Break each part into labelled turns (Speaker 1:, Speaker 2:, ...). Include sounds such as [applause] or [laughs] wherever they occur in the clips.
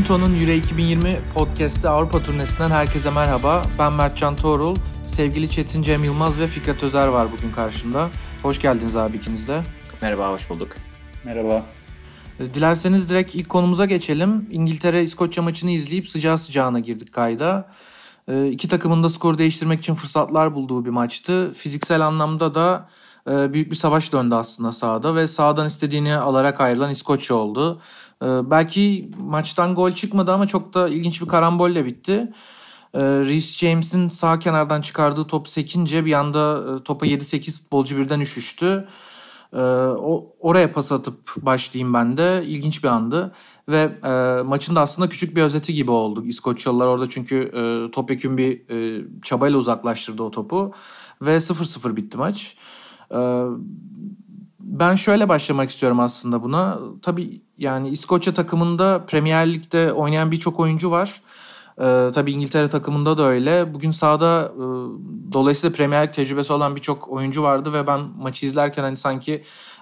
Speaker 1: Punto'nun Euro 2020 podcast'i Avrupa turnesinden herkese merhaba. Ben Mertcan Torul, sevgili Çetin Cem Yılmaz ve Fikret Özer var bugün karşımda. Hoş geldiniz abi ikiniz de.
Speaker 2: Merhaba, hoş bulduk.
Speaker 3: Merhaba.
Speaker 1: E, dilerseniz direkt ilk konumuza geçelim. İngiltere-İskoçya maçını izleyip sıcağı sıcağına girdik kayda. E, iki takımın da skoru değiştirmek için fırsatlar bulduğu bir maçtı. Fiziksel anlamda da e, büyük bir savaş döndü aslında sahada ve sahadan istediğini alarak ayrılan İskoçya oldu. Ee, belki maçtan gol çıkmadı ama çok da ilginç bir karambolle bitti. Ee, Reece James'in sağ kenardan çıkardığı top sekince bir anda e, topa 7-8 futbolcu birden üşüştü. Ee, oraya pas atıp başlayayım ben de. İlginç bir andı. Ve e, maçın da aslında küçük bir özeti gibi oldu. İskoçyalılar orada çünkü e, topyekun bir e, çabayla uzaklaştırdı o topu. Ve 0-0 bitti maç. E, ben şöyle başlamak istiyorum aslında buna. Tabii yani İskoçya takımında Premier Lig'de oynayan birçok oyuncu var. Ee, tabii İngiltere takımında da öyle. Bugün sahada e, dolayısıyla Premier Lig tecrübesi olan birçok oyuncu vardı ve ben maçı izlerken hani sanki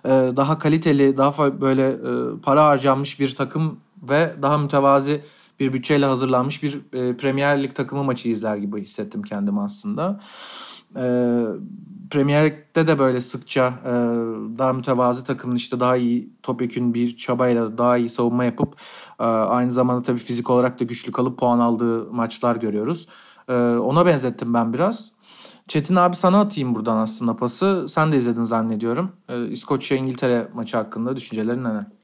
Speaker 1: e, daha kaliteli, daha böyle e, para harcanmış bir takım ve daha mütevazi bir bütçeyle hazırlanmış bir e, Premier Lig takımı maçı izler gibi hissettim kendimi aslında. Ee, Premier Lig'de de böyle sıkça e, daha mütevazi takımın işte daha iyi topyekün bir çabayla daha iyi savunma yapıp e, aynı zamanda tabii fizik olarak da güçlü kalıp puan aldığı maçlar görüyoruz. E, ona benzettim ben biraz. Çetin abi sana atayım buradan aslında pası. Sen de izledin zannediyorum. E, İskoçya-İngiltere maçı hakkında düşüncelerin ne?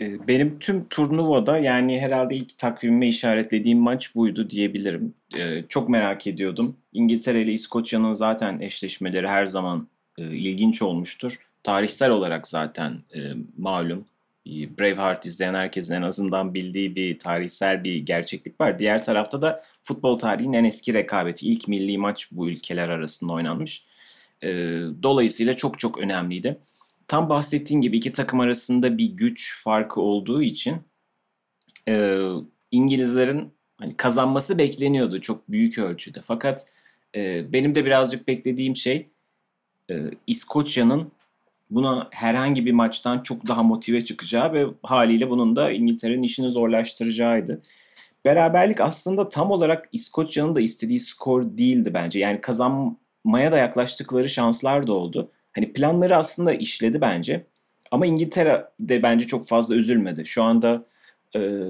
Speaker 2: Ee, benim tüm turnuvada yani herhalde ilk takvimime işaretlediğim maç buydu diyebilirim. Ee, çok merak ediyordum. İngiltere ile İskoçya'nın zaten eşleşmeleri her zaman e, ilginç olmuştur. Tarihsel olarak zaten e, malum. Braveheart izleyen herkesin en azından bildiği bir tarihsel bir gerçeklik var. Diğer tarafta da futbol tarihinin en eski rekabeti. İlk milli maç bu ülkeler arasında oynanmış. Ee, dolayısıyla çok çok önemliydi tam bahsettiğin gibi iki takım arasında bir güç farkı olduğu için e, İngilizlerin hani kazanması bekleniyordu çok büyük ölçüde. Fakat e, benim de birazcık beklediğim şey e, İskoçya'nın buna herhangi bir maçtan çok daha motive çıkacağı ve haliyle bunun da İngiltere'nin işini zorlaştıracağıydı. Beraberlik aslında tam olarak İskoçya'nın da istediği skor değildi bence. Yani kazanmaya da yaklaştıkları şanslar da oldu. Hani planları aslında işledi bence. Ama İngiltere de bence çok fazla üzülmedi. Şu anda e,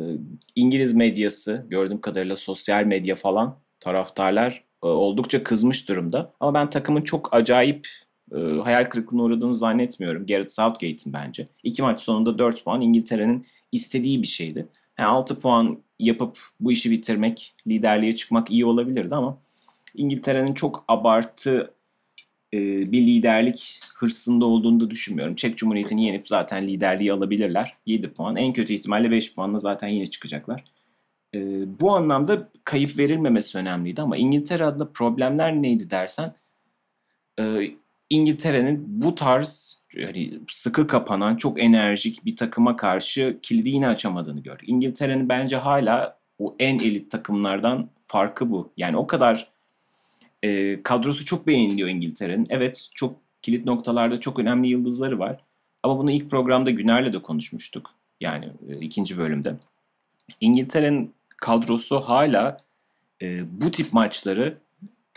Speaker 2: İngiliz medyası gördüğüm kadarıyla sosyal medya falan taraftarlar e, oldukça kızmış durumda. Ama ben takımın çok acayip e, hayal kırıklığına uğradığını zannetmiyorum. Gareth Southgate'in bence. İki maç sonunda 4 puan İngiltere'nin istediği bir şeydi. Yani 6 puan yapıp bu işi bitirmek, liderliğe çıkmak iyi olabilirdi ama İngiltere'nin çok abartı e, bir liderlik hırsında olduğunu da düşünmüyorum. Çek Cumhuriyeti'ni yenip zaten liderliği alabilirler. 7 puan. En kötü ihtimalle 5 puanla zaten yine çıkacaklar. E, bu anlamda kayıp verilmemesi önemliydi ama İngiltere adına problemler neydi dersen e, İngiltere'nin bu tarz yani sıkı kapanan çok enerjik bir takıma karşı kilidi yine açamadığını gör. İngiltere'nin bence hala o en elit takımlardan farkı bu. Yani o kadar e, kadrosu çok beğeniliyor İngiltere'nin. Evet çok kilit noktalarda çok önemli yıldızları var. Ama bunu ilk programda Güner'le de konuşmuştuk. Yani e, ikinci bölümde. İngiltere'nin kadrosu hala e, bu tip maçları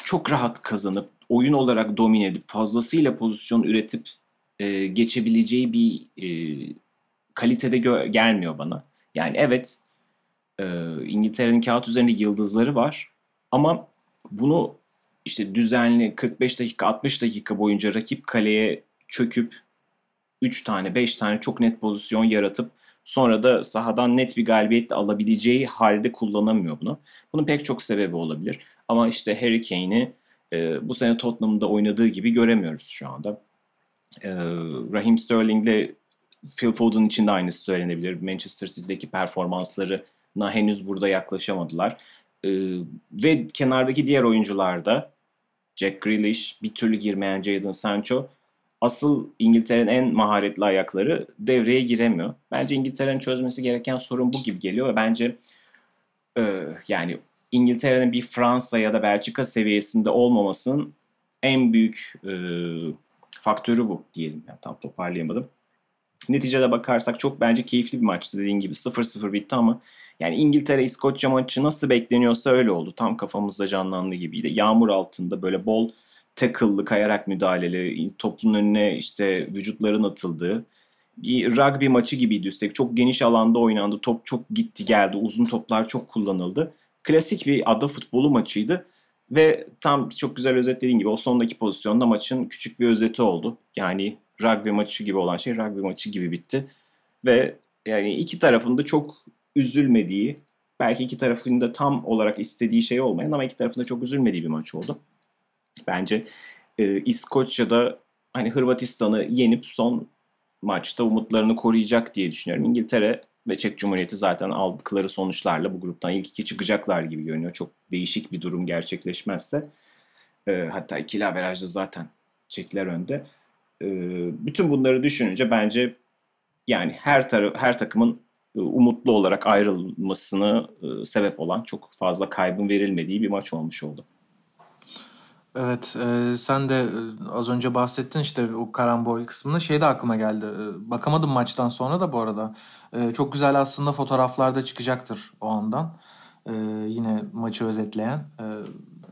Speaker 2: çok rahat kazanıp oyun olarak domine edip fazlasıyla pozisyon üretip e, geçebileceği bir e, kalitede gö- gelmiyor bana. Yani evet e, İngiltere'nin kağıt üzerinde yıldızları var ama bunu işte düzenli 45 dakika 60 dakika boyunca rakip kaleye çöküp 3 tane 5 tane çok net pozisyon yaratıp sonra da sahadan net bir galibiyetle alabileceği halde kullanamıyor bunu. Bunun pek çok sebebi olabilir. Ama işte Harry Kane'i e, bu sene Tottenham'da oynadığı gibi göremiyoruz şu anda. E, Raheem Sterling'le Phil Foden için de aynısı söylenebilir. Manchester City'deki performanslarına henüz burada yaklaşamadılar. E, ve kenardaki diğer oyuncular da Jack Grealish, bir türlü girmeyen Jadon Sancho. Asıl İngiltere'nin en maharetli ayakları devreye giremiyor. Bence İngiltere'nin çözmesi gereken sorun bu gibi geliyor ve bence e, yani İngiltere'nin bir Fransa ya da Belçika seviyesinde olmamasının en büyük e, faktörü bu diyelim. Yani tam toparlayamadım. neticede bakarsak çok bence keyifli bir maçtı dediğin gibi 0-0 bitti ama yani İngiltere İskoçya maçı nasıl bekleniyorsa öyle oldu. Tam kafamızda canlandı gibiydi. Yağmur altında böyle bol tackle'lı kayarak müdahaleleri, toplun önüne işte vücutların atıldığı bir rugby maçı gibiydi üstelik. Çok geniş alanda oynandı. Top çok gitti geldi. Uzun toplar çok kullanıldı. Klasik bir ada futbolu maçıydı. Ve tam çok güzel özetlediğin gibi o sondaki pozisyonda maçın küçük bir özeti oldu. Yani rugby maçı gibi olan şey rugby maçı gibi bitti. Ve yani iki tarafın da çok üzülmediği, belki iki tarafın da tam olarak istediği şey olmayan ama iki tarafın da çok üzülmediği bir maç oldu. Bence e, İskoçya'da hani Hırvatistan'ı yenip son maçta umutlarını koruyacak diye düşünüyorum. İngiltere ve Çek Cumhuriyeti zaten aldıkları sonuçlarla bu gruptan ilk iki çıkacaklar gibi görünüyor. Çok değişik bir durum gerçekleşmezse. E, hatta ikili averajda zaten Çekler önde. E, bütün bunları düşününce bence yani her tarı, her takımın umutlu olarak ayrılmasını e, sebep olan çok fazla kaybın verilmediği bir maç olmuş oldu.
Speaker 1: Evet, e, sen de e, az önce bahsettin işte o karambol kısmında şey de aklıma geldi. E, bakamadım maçtan sonra da bu arada. E, çok güzel aslında fotoğraflarda çıkacaktır o andan. E, yine maçı özetleyen. E,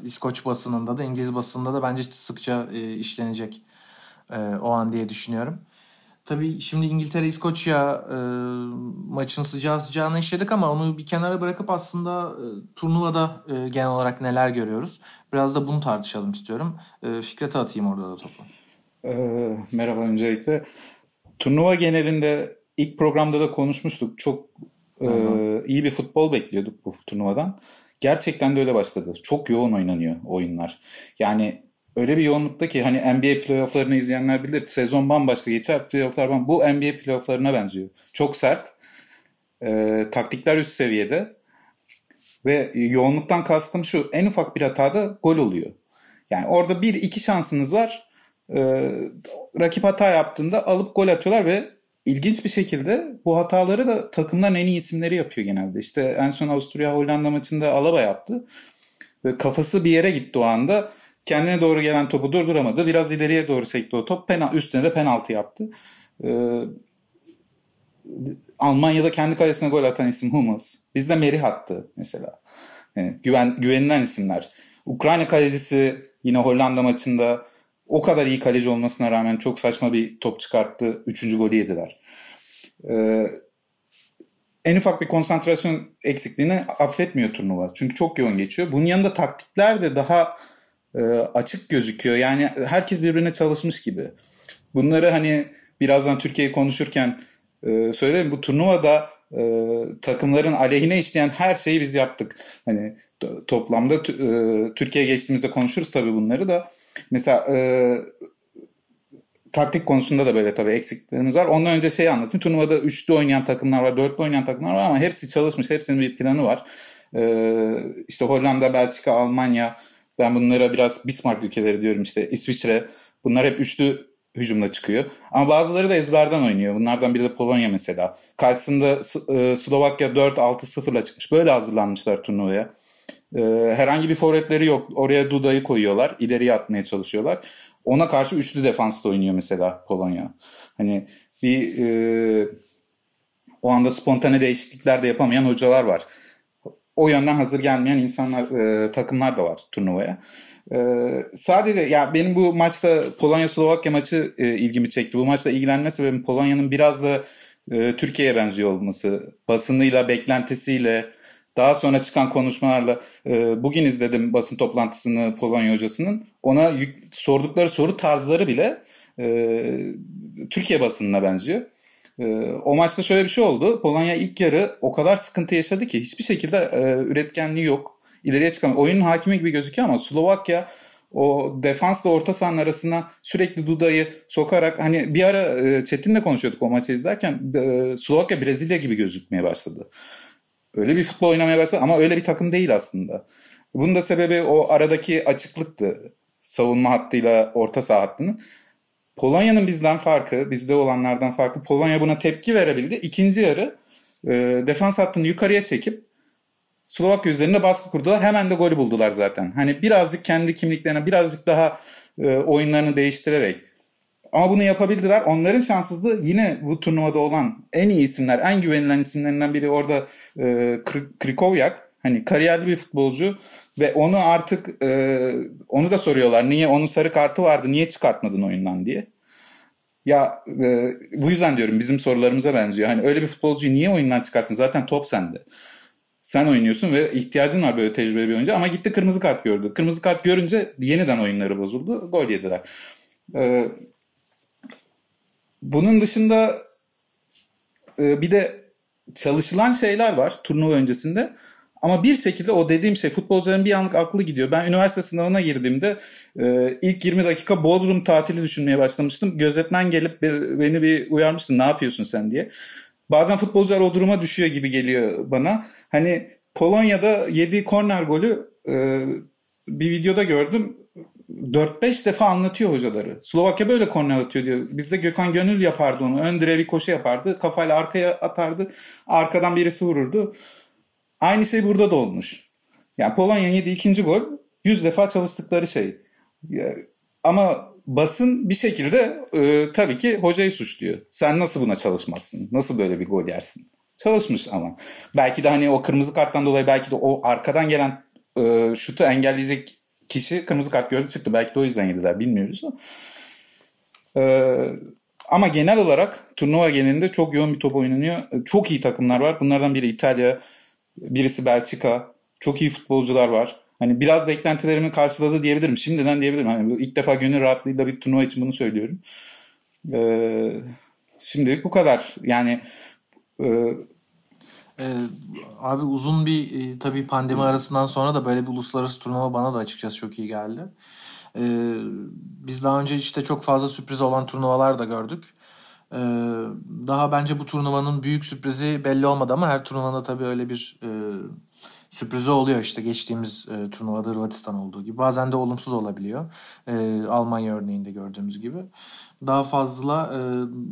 Speaker 1: İskoç basınında da İngiliz basınında da bence sıkça e, işlenecek e, o an diye düşünüyorum. Tabii şimdi İngiltere-İskoçya e, maçın sıcağı sıcağına işledik ama onu bir kenara bırakıp aslında e, turnuvada e, genel olarak neler görüyoruz. Biraz da bunu tartışalım istiyorum. E, Fikret'e atayım orada da topu.
Speaker 3: E, merhaba öncelikle. Turnuva genelinde ilk programda da konuşmuştuk. Çok e, iyi bir futbol bekliyorduk bu turnuvadan. Gerçekten de öyle başladı. Çok yoğun oynanıyor oyunlar. Yani öyle bir yoğunlukta ki hani NBA playofflarını izleyenler bilir. Sezon bambaşka geçer. Playofflar bambaşka. Bu NBA playofflarına benziyor. Çok sert. E, taktikler üst seviyede. Ve yoğunluktan kastım şu. En ufak bir hatada gol oluyor. Yani orada bir iki şansınız var. E, rakip hata yaptığında alıp gol atıyorlar ve ilginç bir şekilde bu hataları da takımların en iyi isimleri yapıyor genelde. İşte en son Avusturya Hollanda maçında Alaba yaptı. Ve kafası bir yere gitti o anda kendine doğru gelen topu durduramadı. Biraz ileriye doğru sekti o top. Penal, üstüne de penaltı yaptı. Ee, Almanya'da kendi kalesine gol atan isim Hummels. Bizde Merih attı mesela. Yani güven, güvenilen isimler. Ukrayna kalecisi yine Hollanda maçında o kadar iyi kaleci olmasına rağmen çok saçma bir top çıkarttı. Üçüncü golü yediler. Ee, en ufak bir konsantrasyon eksikliğini affetmiyor turnuva. Çünkü çok yoğun geçiyor. Bunun yanında taktikler de daha açık gözüküyor. Yani herkes birbirine çalışmış gibi. Bunları hani birazdan Türkiye'yi konuşurken e, söyleyeyim. Bu turnuvada e, takımların aleyhine işleyen her şeyi biz yaptık. Hani to- toplamda e, Türkiye geçtiğimizde konuşuruz tabii bunları da. Mesela e, taktik konusunda da böyle tabii eksikliklerimiz var. Ondan önce şey anlatayım. Turnuvada üçlü oynayan takımlar var, dörtlü oynayan takımlar var ama hepsi çalışmış. Hepsinin bir planı var. Ee, işte Hollanda, Belçika, Almanya, ben bunlara biraz Bismarck ülkeleri diyorum işte İsviçre. Bunlar hep üçlü hücumla çıkıyor. Ama bazıları da ezberden oynuyor. Bunlardan biri de Polonya mesela. Karşısında e, Slovakya 4-6-0'la çıkmış. Böyle hazırlanmışlar turnuvaya. E, herhangi bir forvetleri yok. Oraya Duda'yı koyuyorlar. İleriye atmaya çalışıyorlar. Ona karşı üçlü defansla oynuyor mesela Polonya. Hani bir e, o anda spontane değişiklikler de yapamayan hocalar var o yönden hazır gelmeyen insanlar, e, takımlar da var turnuvaya. E, sadece ya benim bu maçta Polonya-Slovakya maçı e, ilgimi çekti. Bu maçla ilgilenme sebebim Polonya'nın biraz da e, Türkiye'ye benziyor olması. Basınıyla, beklentisiyle, daha sonra çıkan konuşmalarla e, bugün izledim basın toplantısını Polonya hocasının. Ona yük, sordukları soru tarzları bile e, Türkiye basınına benziyor. E, o maçta şöyle bir şey oldu. Polonya ilk yarı o kadar sıkıntı yaşadı ki hiçbir şekilde e, üretkenliği yok. İleriye çıkamıyor. Oyunun hakimi gibi gözüküyor ama Slovakya o defansla orta sahanın arasına sürekli Duda'yı sokarak hani bir ara e, Çetin'le konuşuyorduk o maçı izlerken e, Slovakya Brezilya gibi gözükmeye başladı. Öyle bir futbol oynamaya başladı ama öyle bir takım değil aslında. Bunun da sebebi o aradaki açıklıktı. Savunma hattıyla orta saha hattının. Polonya'nın bizden farkı, bizde olanlardan farkı Polonya buna tepki verebildi. İkinci yarı e, defans hattını yukarıya çekip Slovakya üzerinde baskı kurdular. Hemen de golü buldular zaten. Hani birazcık kendi kimliklerine birazcık daha e, oyunlarını değiştirerek Ama bunu yapabildiler. Onların şanssızlığı yine bu turnuvada olan en iyi isimler, en güvenilen isimlerinden biri orada e, Krikovyak. Hani kariyerli bir futbolcu ve onu artık e, onu da soruyorlar. Niye onun sarı kartı vardı? Niye çıkartmadın oyundan diye. Ya e, bu yüzden diyorum bizim sorularımıza benziyor. Hani öyle bir futbolcuyu niye oyundan çıkarsın? Zaten top sende. Sen oynuyorsun ve ihtiyacın var böyle tecrübeli bir oyuncu ama gitti kırmızı kart gördü. Kırmızı kart görünce yeniden oyunları bozuldu. Gol yediler. Ee, bunun dışında e, bir de çalışılan şeyler var turnuva öncesinde. Ama bir şekilde o dediğim şey futbolcuların bir anlık aklı gidiyor. Ben üniversite sınavına girdiğimde e, ilk 20 dakika Bodrum tatili düşünmeye başlamıştım. Gözetmen gelip beni bir uyarmıştı ne yapıyorsun sen diye. Bazen futbolcular o duruma düşüyor gibi geliyor bana. Hani Polonya'da yediği korner golü e, bir videoda gördüm. 4-5 defa anlatıyor hocaları. Slovakya böyle korner atıyor diyor. Bizde Gökhan Gönül yapardı onu. Ön direğe bir koşu yapardı. Kafayla arkaya atardı. Arkadan birisi vururdu. Aynı şey burada da olmuş. Yani Polonya'nın yediği ikinci gol 100 defa çalıştıkları şey. Ama basın bir şekilde e, tabii ki hocayı suçluyor. Sen nasıl buna çalışmazsın? Nasıl böyle bir gol yersin? Çalışmış ama. Belki de hani o kırmızı karttan dolayı belki de o arkadan gelen e, şutu engelleyecek kişi kırmızı kart gördü çıktı. Belki de o yüzden yediler bilmiyoruz. E, ama genel olarak turnuva genelinde çok yoğun bir top oynanıyor. Çok iyi takımlar var. Bunlardan biri İtalya, birisi Belçika. Çok iyi futbolcular var. Hani biraz beklentilerimi karşıladı diyebilirim. Şimdiden diyebilirim. Hani ilk defa gönül rahatlığıyla bir turnuva için bunu söylüyorum. Ee, şimdilik bu kadar. Yani e,
Speaker 1: ee, abi uzun bir e, tabii pandemi arasından sonra da böyle bir uluslararası turnuva bana da açıkçası çok iyi geldi. Ee, biz daha önce işte çok fazla sürpriz olan turnuvalar da gördük. Ee, daha bence bu turnuvanın büyük sürprizi belli olmadı ama her turnuvada tabii öyle bir e, sürprizi oluyor işte geçtiğimiz e, turnuvada Hırvatistan olduğu gibi. Bazen de olumsuz olabiliyor. E, Almanya örneğinde gördüğümüz gibi. Daha fazla e,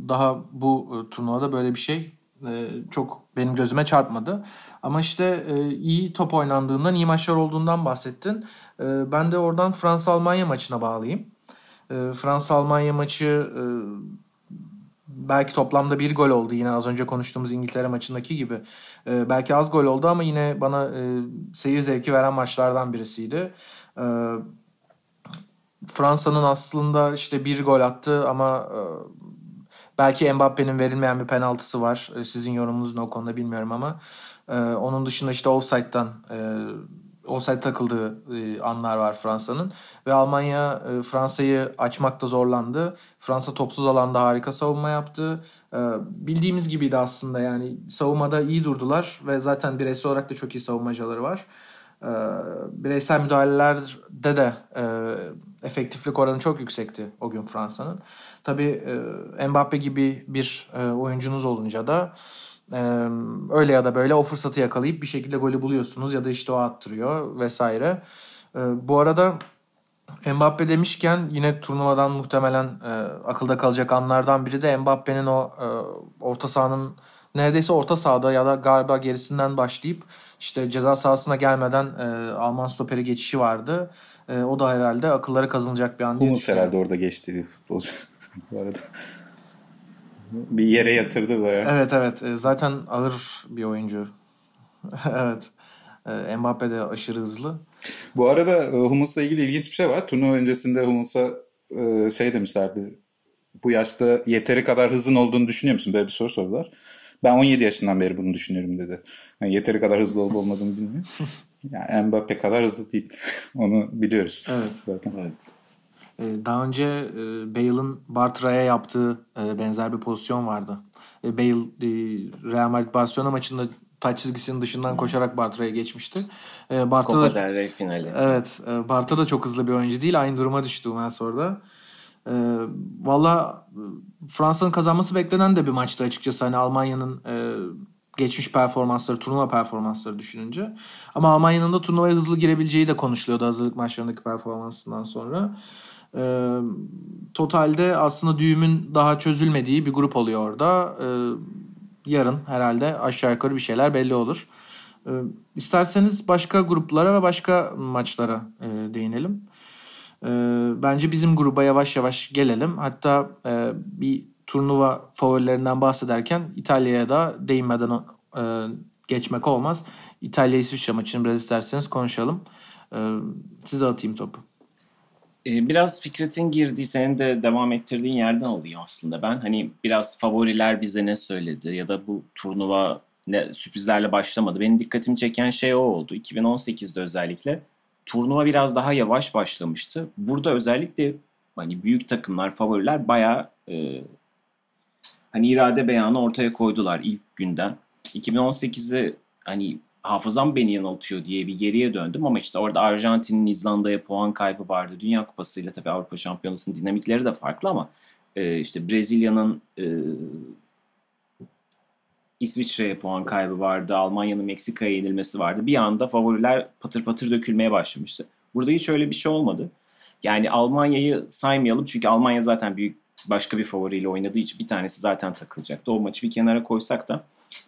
Speaker 1: daha bu e, turnuvada böyle bir şey e, çok benim gözüme çarpmadı. Ama işte e, iyi top oynandığından, iyi maçlar olduğundan bahsettin. E, ben de oradan Fransa-Almanya maçına bağlayayım. E, Fransa-Almanya maçı e, belki toplamda bir gol oldu yine az önce konuştuğumuz İngiltere maçındaki gibi. E, belki az gol oldu ama yine bana e, seyir zevki veren maçlardan birisiydi. E, Fransa'nın aslında işte bir gol attı ama e, belki Mbappe'nin verilmeyen bir penaltısı var. E, sizin yorumunuz ne o konuda bilmiyorum ama e, onun dışında işte offside'dan e, offside takıldığı e, anlar var Fransa'nın. Ve Almanya e, Fransa'yı açmakta zorlandı. Fransa topsuz alanda harika savunma yaptı. E, bildiğimiz gibiydi aslında yani savunmada iyi durdular ve zaten bireysel olarak da çok iyi savunmacıları var. Bireysel müdahalelerde de efektiflik oranı çok yüksekti o gün Fransa'nın. Tabii Mbappe gibi bir oyuncunuz olunca da ee, öyle ya da böyle o fırsatı yakalayıp bir şekilde golü buluyorsunuz ya da işte o attırıyor vesaire. Ee, bu arada Mbappe demişken yine turnuvadan muhtemelen e, akılda kalacak anlardan biri de Mbappe'nin o e, orta sahanın neredeyse orta sahada ya da galiba gerisinden başlayıp işte ceza sahasına gelmeden e, Alman stoperi geçişi vardı. E, o da herhalde akıllara kazınacak bir an
Speaker 3: Humus herhalde orada geçti futbolcu [laughs] bu arada bir yere yatırdı böyle.
Speaker 1: Evet evet. E, zaten ağır bir oyuncu. [laughs] evet. E, Mbappe de aşırı hızlı.
Speaker 3: Bu arada e, Humus'la ilgili ilginç bir şey var. Turnuva öncesinde Humus'a şey demişlerdi. Bu yaşta yeteri kadar hızın olduğunu düşünüyor musun? Böyle bir soru sordular. Ben 17 yaşından beri bunu düşünüyorum dedi. Yani yeteri kadar hızlı olup olmadığını bilmiyor. [laughs] Yani Mbappe kadar hızlı değil. [laughs] Onu biliyoruz
Speaker 1: evet.
Speaker 3: zaten.
Speaker 1: Evet. Ee, daha önce e, Bale'ın Bartra'ya yaptığı e, benzer bir pozisyon vardı. E, Bale Real Madrid Barcelona maçında taç çizgisinin dışından koşarak Bartra'ya geçmişti.
Speaker 2: Bartra Copa del Rey finali.
Speaker 1: Evet. Bartra da çok hızlı bir oyuncu değil. Aynı duruma düştü Umelsor'da. E, Valla Fransa'nın kazanması beklenen de bir maçtı açıkçası. Hani Almanya'nın geçmiş performansları, turnuva performansları düşününce. Ama Almanya'nın da turnuvaya hızlı girebileceği de konuşuluyordu hazırlık maçlarındaki performansından sonra. E, totalde aslında düğümün daha çözülmediği bir grup oluyor orada. E, yarın herhalde aşağı yukarı bir şeyler belli olur. E, isterseniz başka gruplara ve başka maçlara e, değinelim. E, bence bizim gruba yavaş yavaş gelelim. Hatta e, bir turnuva favorilerinden bahsederken İtalya'ya da değinmeden e, geçmek olmaz. İtalya-İsviçre maçını biraz isterseniz konuşalım. E, size atayım topu.
Speaker 2: Ee, biraz Fikret'in girdiği, senin de devam ettirdiğin yerden alayım aslında ben. Hani biraz favoriler bize ne söyledi ya da bu turnuva ne sürprizlerle başlamadı. Benim dikkatimi çeken şey o oldu. 2018'de özellikle turnuva biraz daha yavaş başlamıştı. Burada özellikle hani büyük takımlar, favoriler bayağı e, hani irade beyanı ortaya koydular ilk günden. 2018'i hani hafızam beni yanıltıyor diye bir geriye döndüm ama işte orada Arjantin'in İzlanda'ya puan kaybı vardı. Dünya Kupası ile tabii Avrupa Şampiyonası'nın dinamikleri de farklı ama e, işte Brezilya'nın e, İsviçre'ye puan kaybı vardı. Almanya'nın Meksika'ya yenilmesi vardı. Bir anda favoriler patır patır dökülmeye başlamıştı. Burada hiç öyle bir şey olmadı. Yani Almanya'yı saymayalım çünkü Almanya zaten büyük başka bir favoriyle oynadığı için bir tanesi zaten takılacaktı. O maçı bir kenara koysak da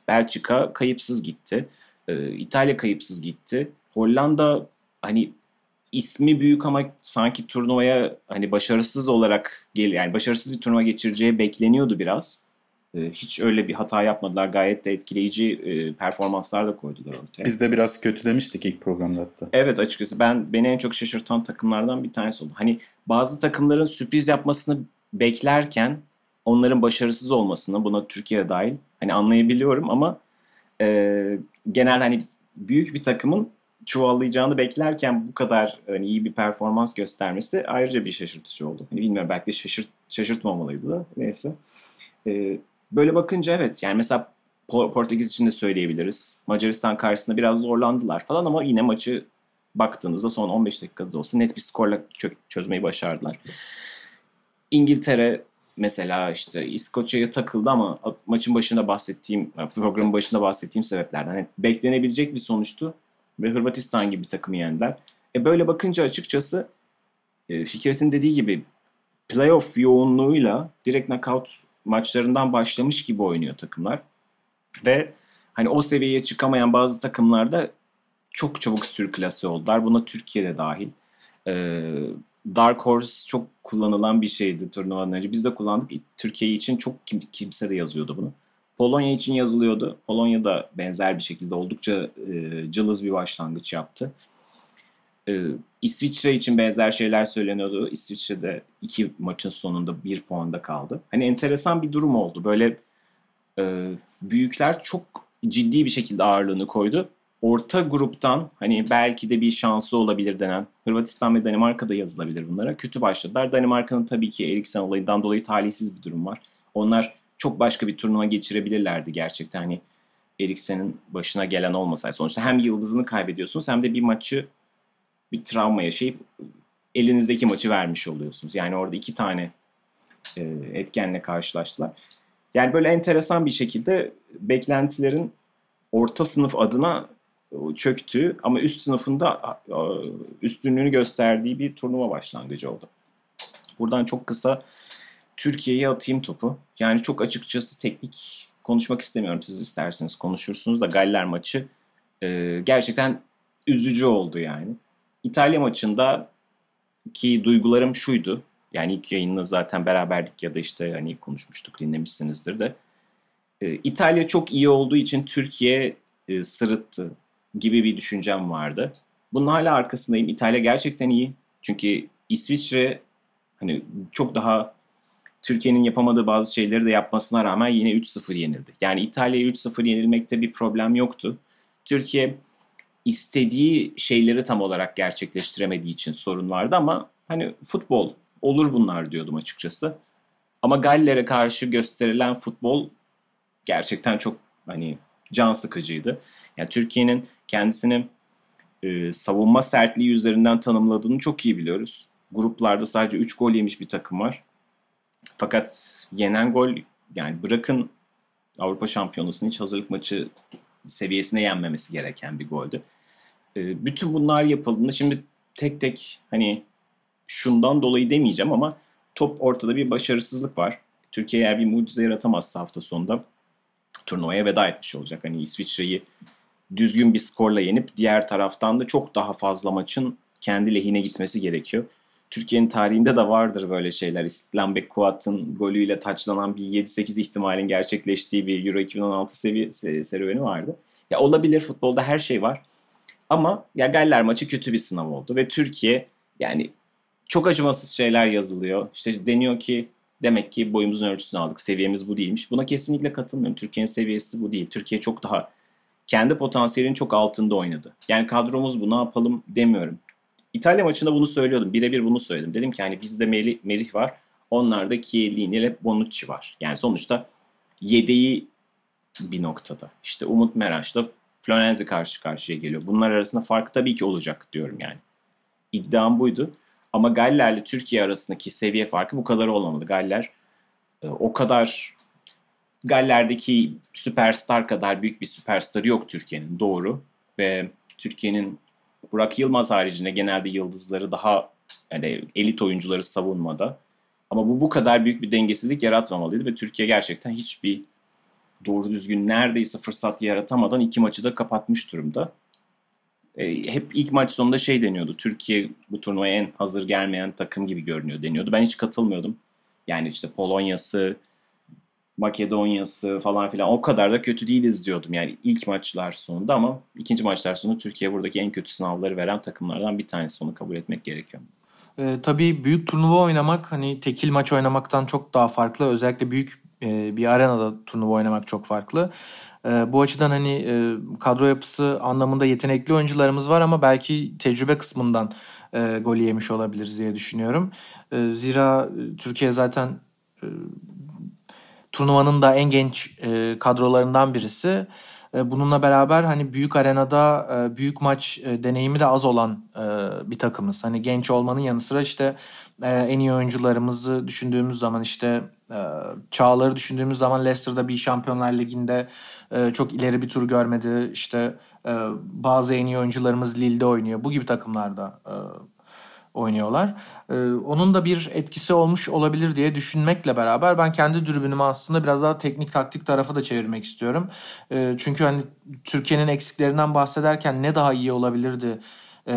Speaker 2: Belçika kayıpsız gitti. Ee, İtalya kayıpsız gitti. Hollanda hani ismi büyük ama sanki turnuvaya hani başarısız olarak gel yani başarısız bir turnuva geçireceği bekleniyordu biraz. Ee, hiç öyle bir hata yapmadılar. Gayet de etkileyici e, performanslar da koydular ortaya.
Speaker 3: Biz de biraz kötülemiştik ilk programda hatta.
Speaker 2: Evet açıkçası ben beni en çok şaşırtan takımlardan bir tanesi oldu. Hani bazı takımların sürpriz yapmasını beklerken onların başarısız olmasını buna Türkiye dahil hani anlayabiliyorum ama e, genel hani büyük bir takımın çuvallayacağını beklerken bu kadar hani iyi bir performans göstermesi ayrıca bir şaşırtıcı oldu. Hani bilmiyorum belki de şaşırt, şaşırtmamalıydı da neyse. Ee, böyle bakınca evet yani mesela Portekiz için de söyleyebiliriz. Macaristan karşısında biraz zorlandılar falan ama yine maçı baktığınızda son 15 dakikada da olsa net bir skorla çözmeyi başardılar. İngiltere mesela işte İskoçya'ya takıldı ama maçın başında bahsettiğim, programın başında bahsettiğim sebeplerden hani beklenebilecek bir sonuçtu ve Hırvatistan gibi bir takımı yendiler. E böyle bakınca açıkçası e, Fikret'in dediği gibi playoff yoğunluğuyla direkt knockout maçlarından başlamış gibi oynuyor takımlar. Ve hani o seviyeye çıkamayan bazı takımlarda çok çabuk sürklase oldular. Buna Türkiye'de dahil. Ee, Dark Horse çok kullanılan bir şeydi turnuvadan önce. Biz de kullandık. Türkiye için çok kim, kimse de yazıyordu bunu. Polonya için yazılıyordu. Polonya da benzer bir şekilde oldukça e, cılız bir başlangıç yaptı. E, İsviçre için benzer şeyler söyleniyordu. İsviçre'de iki maçın sonunda bir puanda kaldı. Hani enteresan bir durum oldu. Böyle e, büyükler çok ciddi bir şekilde ağırlığını koydu orta gruptan hani belki de bir şansı olabilir denen Hırvatistan ve Danimarka'da yazılabilir bunlara. Kötü başladılar. Danimarka'nın tabii ki Eriksen olayından dolayı talihsiz bir durum var. Onlar çok başka bir turnuva geçirebilirlerdi gerçekten. Hani Eriksen'in başına gelen olmasaydı. Sonuçta hem yıldızını kaybediyorsunuz hem de bir maçı bir travma yaşayıp elinizdeki maçı vermiş oluyorsunuz. Yani orada iki tane e, etkenle karşılaştılar. Yani böyle enteresan bir şekilde beklentilerin orta sınıf adına çöktü ama üst sınıfında üstünlüğünü gösterdiği bir turnuva başlangıcı oldu. Buradan çok kısa Türkiye'ye atayım topu. Yani çok açıkçası teknik konuşmak istemiyorum. Siz isterseniz konuşursunuz da Galler maçı e, gerçekten üzücü oldu yani. İtalya maçında ki duygularım şuydu. Yani ilk yayını zaten beraberdik ya da işte hani konuşmuştuk dinlemişsinizdir de. E, İtalya çok iyi olduğu için Türkiye e, sırıttı gibi bir düşüncem vardı. Bunun hala arkasındayım. İtalya gerçekten iyi. Çünkü İsviçre hani çok daha Türkiye'nin yapamadığı bazı şeyleri de yapmasına rağmen yine 3-0 yenildi. Yani İtalya'ya 3-0 yenilmekte bir problem yoktu. Türkiye istediği şeyleri tam olarak gerçekleştiremediği için sorun vardı ama hani futbol olur bunlar diyordum açıkçası. Ama Galler'e karşı gösterilen futbol gerçekten çok hani can sıkıcıydı. Yani Türkiye'nin kendisini e, savunma sertliği üzerinden tanımladığını çok iyi biliyoruz. Gruplarda sadece 3 gol yemiş bir takım var. Fakat yenen gol yani bırakın Avrupa Şampiyonası'nın hiç hazırlık maçı seviyesine yenmemesi gereken bir goldü. E, bütün bunlar yapıldığında şimdi tek tek hani şundan dolayı demeyeceğim ama top ortada bir başarısızlık var. Türkiye eğer bir mucize yaratamazsa hafta sonunda turnuvaya veda etmiş olacak. Hani İsviçre'yi düzgün bir skorla yenip diğer taraftan da çok daha fazla maçın kendi lehine gitmesi gerekiyor. Türkiye'nin tarihinde de vardır böyle şeyler. İstiklal Bekkuat'ın golüyle taçlanan bir 7-8 ihtimalin gerçekleştiği bir Euro 2016 seviye serüveni vardı. Ya olabilir futbolda her şey var. Ama ya Galler maçı kötü bir sınav oldu ve Türkiye yani çok acımasız şeyler yazılıyor. İşte deniyor ki demek ki boyumuzun ölçüsünü aldık. Seviyemiz bu değilmiş. Buna kesinlikle katılmıyorum. Türkiye'nin seviyesi bu değil. Türkiye çok daha kendi potansiyelinin çok altında oynadı. Yani kadromuz bu ne yapalım demiyorum. İtalya maçında bunu söylüyordum. Birebir bunu söyledim. Dedim ki hani bizde Melih, Melih var. Onlarda Chiellini ile Bonucci var. Yani sonuçta yedeği bir noktada. İşte Umut Meraş'la Florenzi karşı karşıya geliyor. Bunlar arasında fark tabii ki olacak diyorum yani. İddiam buydu. Ama Galler'le Türkiye arasındaki seviye farkı bu kadar olmamalı. Galler e, o kadar Galler'deki süperstar kadar büyük bir süperstarı yok Türkiye'nin. Doğru. Ve Türkiye'nin Burak Yılmaz haricinde genelde yıldızları daha yani elit oyuncuları savunmada. Ama bu bu kadar büyük bir dengesizlik yaratmamalıydı ve Türkiye gerçekten hiçbir doğru düzgün neredeyse fırsat yaratamadan iki maçı da kapatmış durumda. E, hep ilk maç sonunda şey deniyordu. Türkiye bu turnuvaya en hazır gelmeyen takım gibi görünüyor deniyordu. Ben hiç katılmıyordum. Yani işte Polonya'sı, Makedonya'sı falan filan o kadar da kötü değiliz diyordum. Yani ilk maçlar sonunda ama ikinci maçlar sonunda Türkiye buradaki en kötü sınavları veren takımlardan bir tanesi. Onu kabul etmek gerekiyor.
Speaker 1: E, tabii büyük turnuva oynamak hani tekil maç oynamaktan çok daha farklı. Özellikle büyük e, bir arenada turnuva oynamak çok farklı. E, bu açıdan hani e, kadro yapısı anlamında yetenekli oyuncularımız var ama belki tecrübe kısmından e, gol yemiş olabiliriz diye düşünüyorum. E, zira Türkiye zaten e, turnuvanın da en genç e, kadrolarından birisi. E, bununla beraber hani büyük arenada e, büyük maç e, deneyimi de az olan bir takımız. Hani genç olmanın yanı sıra işte en iyi oyuncularımızı düşündüğümüz zaman işte çağları düşündüğümüz zaman Leicester'da bir Şampiyonlar Ligi'nde çok ileri bir tur görmedi. İşte bazı en iyi oyuncularımız Lille'de oynuyor. Bu gibi takımlarda oynuyorlar. Ee, onun da bir etkisi olmuş olabilir diye düşünmekle beraber ben kendi dürbünümü aslında biraz daha teknik taktik tarafı da çevirmek istiyorum. Ee, çünkü hani Türkiye'nin eksiklerinden bahsederken ne daha iyi olabilirdi? Ee,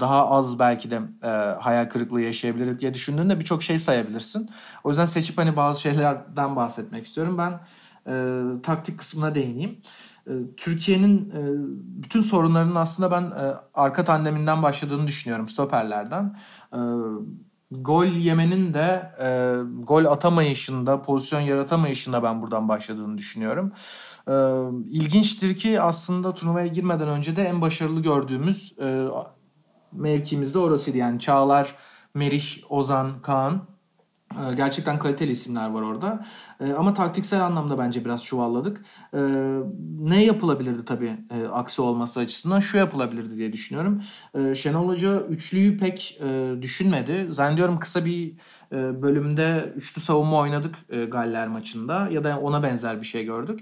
Speaker 1: daha az belki de e, hayal kırıklığı yaşayabilirdik diye düşündüğünde birçok şey sayabilirsin. O yüzden seçip hani bazı şeylerden bahsetmek istiyorum. Ben e, taktik kısmına değineyim. Ee, Türkiye'nin e, bütün sorunlarının aslında ben e, arka tandeminden başladığını düşünüyorum stoperlerden. Ee, gol yemenin de e, gol atamayışında, pozisyon yaratamayışında ben buradan başladığını düşünüyorum. Ee, ilginçtir ki aslında turnuvaya girmeden önce de en başarılı gördüğümüz mevkimizde orasıydı. Yani Çağlar, Merih, Ozan, Kaan gerçekten kaliteli isimler var orada. Ee, ama taktiksel anlamda bence biraz çuvalladık. Ee, ne yapılabilirdi tabii e, aksi olması açısından? Şu yapılabilirdi diye düşünüyorum. Şenol Hoca üçlüyü pek e, düşünmedi. Zannediyorum kısa bir e, bölümde üçlü savunma oynadık Galler maçında. Ya da ona benzer bir şey gördük.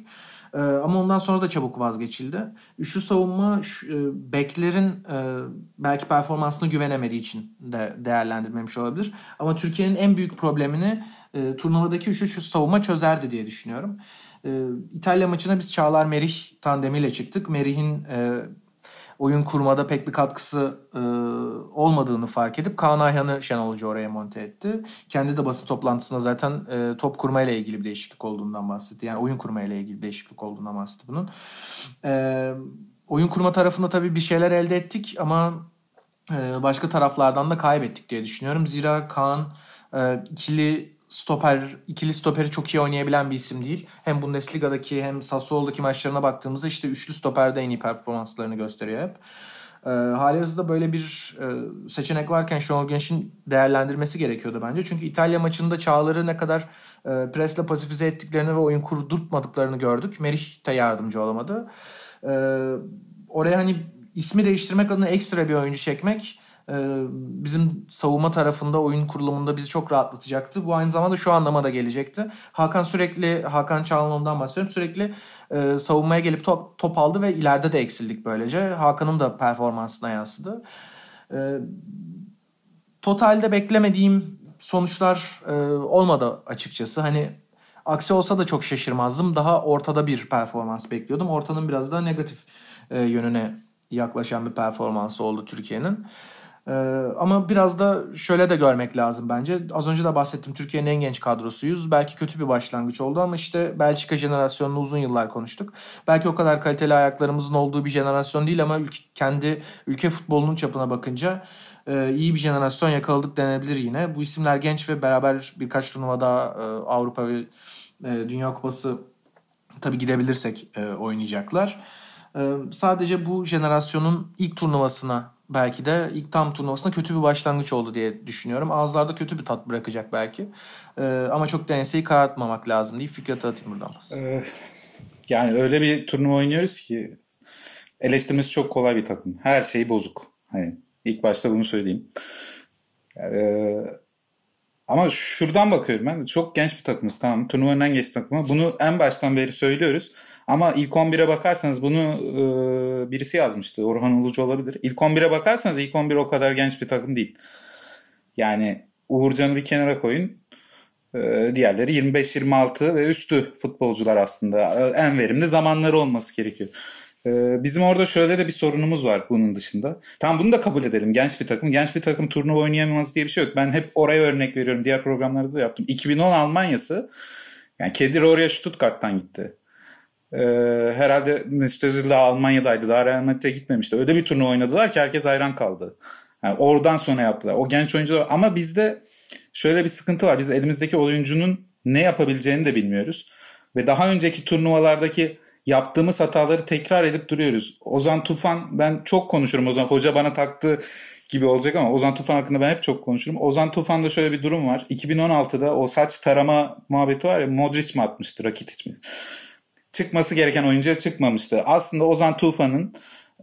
Speaker 1: E, ama ondan sonra da çabuk vazgeçildi. Üçlü savunma şu, e, beklerin e, belki performansına güvenemediği için de değerlendirmemiş olabilir. Ama Türkiye'nin en büyük problemini e, turnuvadaki üçlü savunma çözerdi diye düşünüyorum. İtalya maçına biz Çağlar Merih tandemiyle çıktık. Merih'in oyun kurmada pek bir katkısı e, olmadığını fark edip Kaan Ayhan'ı Şenol Hoca oraya monte etti. Kendi de basın toplantısında zaten e, top kurmayla ilgili bir değişiklik olduğundan bahsetti. Yani oyun kurmayla ilgili bir değişiklik olduğundan bahsetti bunun. E, oyun kurma tarafında tabii bir şeyler elde ettik ama e, başka taraflardan da kaybettik diye düşünüyorum. Zira Kaan e, ikili stoper, ikili stoperi çok iyi oynayabilen bir isim değil. Hem Bundesliga'daki hem Sassuolo'daki maçlarına baktığımızda işte üçlü stoperde en iyi performanslarını gösteriyor hep. E, Halihazırda böyle bir e, seçenek varken Şenol Güneş'in değerlendirmesi gerekiyordu bence. Çünkü İtalya maçında Çağlar'ı ne kadar e, presle pasifize ettiklerini ve oyun kurdurtmadıklarını gördük. Merih de yardımcı olamadı. E, oraya hani ismi değiştirmek adına ekstra bir oyuncu çekmek bizim savunma tarafında oyun kurulumunda bizi çok rahatlatacaktı. Bu aynı zamanda şu anlama da gelecekti. Hakan sürekli Hakan Çalhanoğlu'ndan bahsediyorum. Sürekli e, savunmaya gelip top, top aldı ve ileride de eksildik böylece. Hakan'ın da performansına yansıdı. E, totalde beklemediğim sonuçlar e, olmadı açıkçası. Hani aksi olsa da çok şaşırmazdım. Daha ortada bir performans bekliyordum. Ortanın biraz daha negatif e, yönüne yaklaşan bir performansı oldu Türkiye'nin. Ee, ama biraz da şöyle de görmek lazım bence. Az önce de bahsettim Türkiye'nin en genç kadrosuyuz. Belki kötü bir başlangıç oldu ama işte Belçika jenerasyonunu uzun yıllar konuştuk. Belki o kadar kaliteli ayaklarımızın olduğu bir jenerasyon değil ama ülke, kendi ülke futbolunun çapına bakınca e, iyi bir jenerasyon yakaladık denebilir yine. Bu isimler genç ve beraber birkaç turnuvada e, Avrupa ve e, Dünya Kupası tabii gidebilirsek e, oynayacaklar. E, sadece bu jenerasyonun ilk turnuvasına belki de ilk tam turnuvasında kötü bir başlangıç oldu diye düşünüyorum. Ağızlarda kötü bir tat bırakacak belki. Ee, ama çok da enseyi karartmamak lazım deyip Fikret'e atayım buradan.
Speaker 3: Ee, yani öyle bir turnuva oynuyoruz ki eleştirmesi çok kolay bir takım. Her şey bozuk. Hani ilk başta bunu söyleyeyim. Ee, ama şuradan bakıyorum ben. Çok genç bir takımız tamam. Turnuvanın en genç takımı. Bunu en baştan beri söylüyoruz. Ama ilk 11'e bakarsanız bunu e, birisi yazmıştı. Orhan Ulucu olabilir. İlk 11'e bakarsanız ilk 11 o kadar genç bir takım değil. Yani Uğurcan'ı bir kenara koyun. E, diğerleri 25-26 ve üstü futbolcular aslında. E, en verimli zamanları olması gerekiyor. E, bizim orada şöyle de bir sorunumuz var bunun dışında. Tam bunu da kabul edelim. Genç bir takım. Genç bir takım turnuva oynayamaz diye bir şey yok. Ben hep oraya örnek veriyorum. Diğer programlarda da yaptım. 2010 Almanya'sı yani Kedir oraya Stuttgart'tan gitti. Ee, herhalde Mesut Almanya'daydı. Daha Real Madrid'e gitmemişti. Öyle bir turnuva oynadılar ki herkes hayran kaldı. Yani oradan sonra yaptılar. O genç oyuncular ama bizde şöyle bir sıkıntı var. Biz elimizdeki oyuncunun ne yapabileceğini de bilmiyoruz. Ve daha önceki turnuvalardaki yaptığımız hataları tekrar edip duruyoruz. Ozan Tufan ben çok konuşurum Ozan. Hoca bana taktı gibi olacak ama Ozan Tufan hakkında ben hep çok konuşurum. Ozan Tufan'da şöyle bir durum var. 2016'da o saç tarama muhabbeti var ya Modric mi atmıştı, Rakitic mi? Çıkması gereken oyuncuya çıkmamıştı. Aslında Ozan Tufan'ın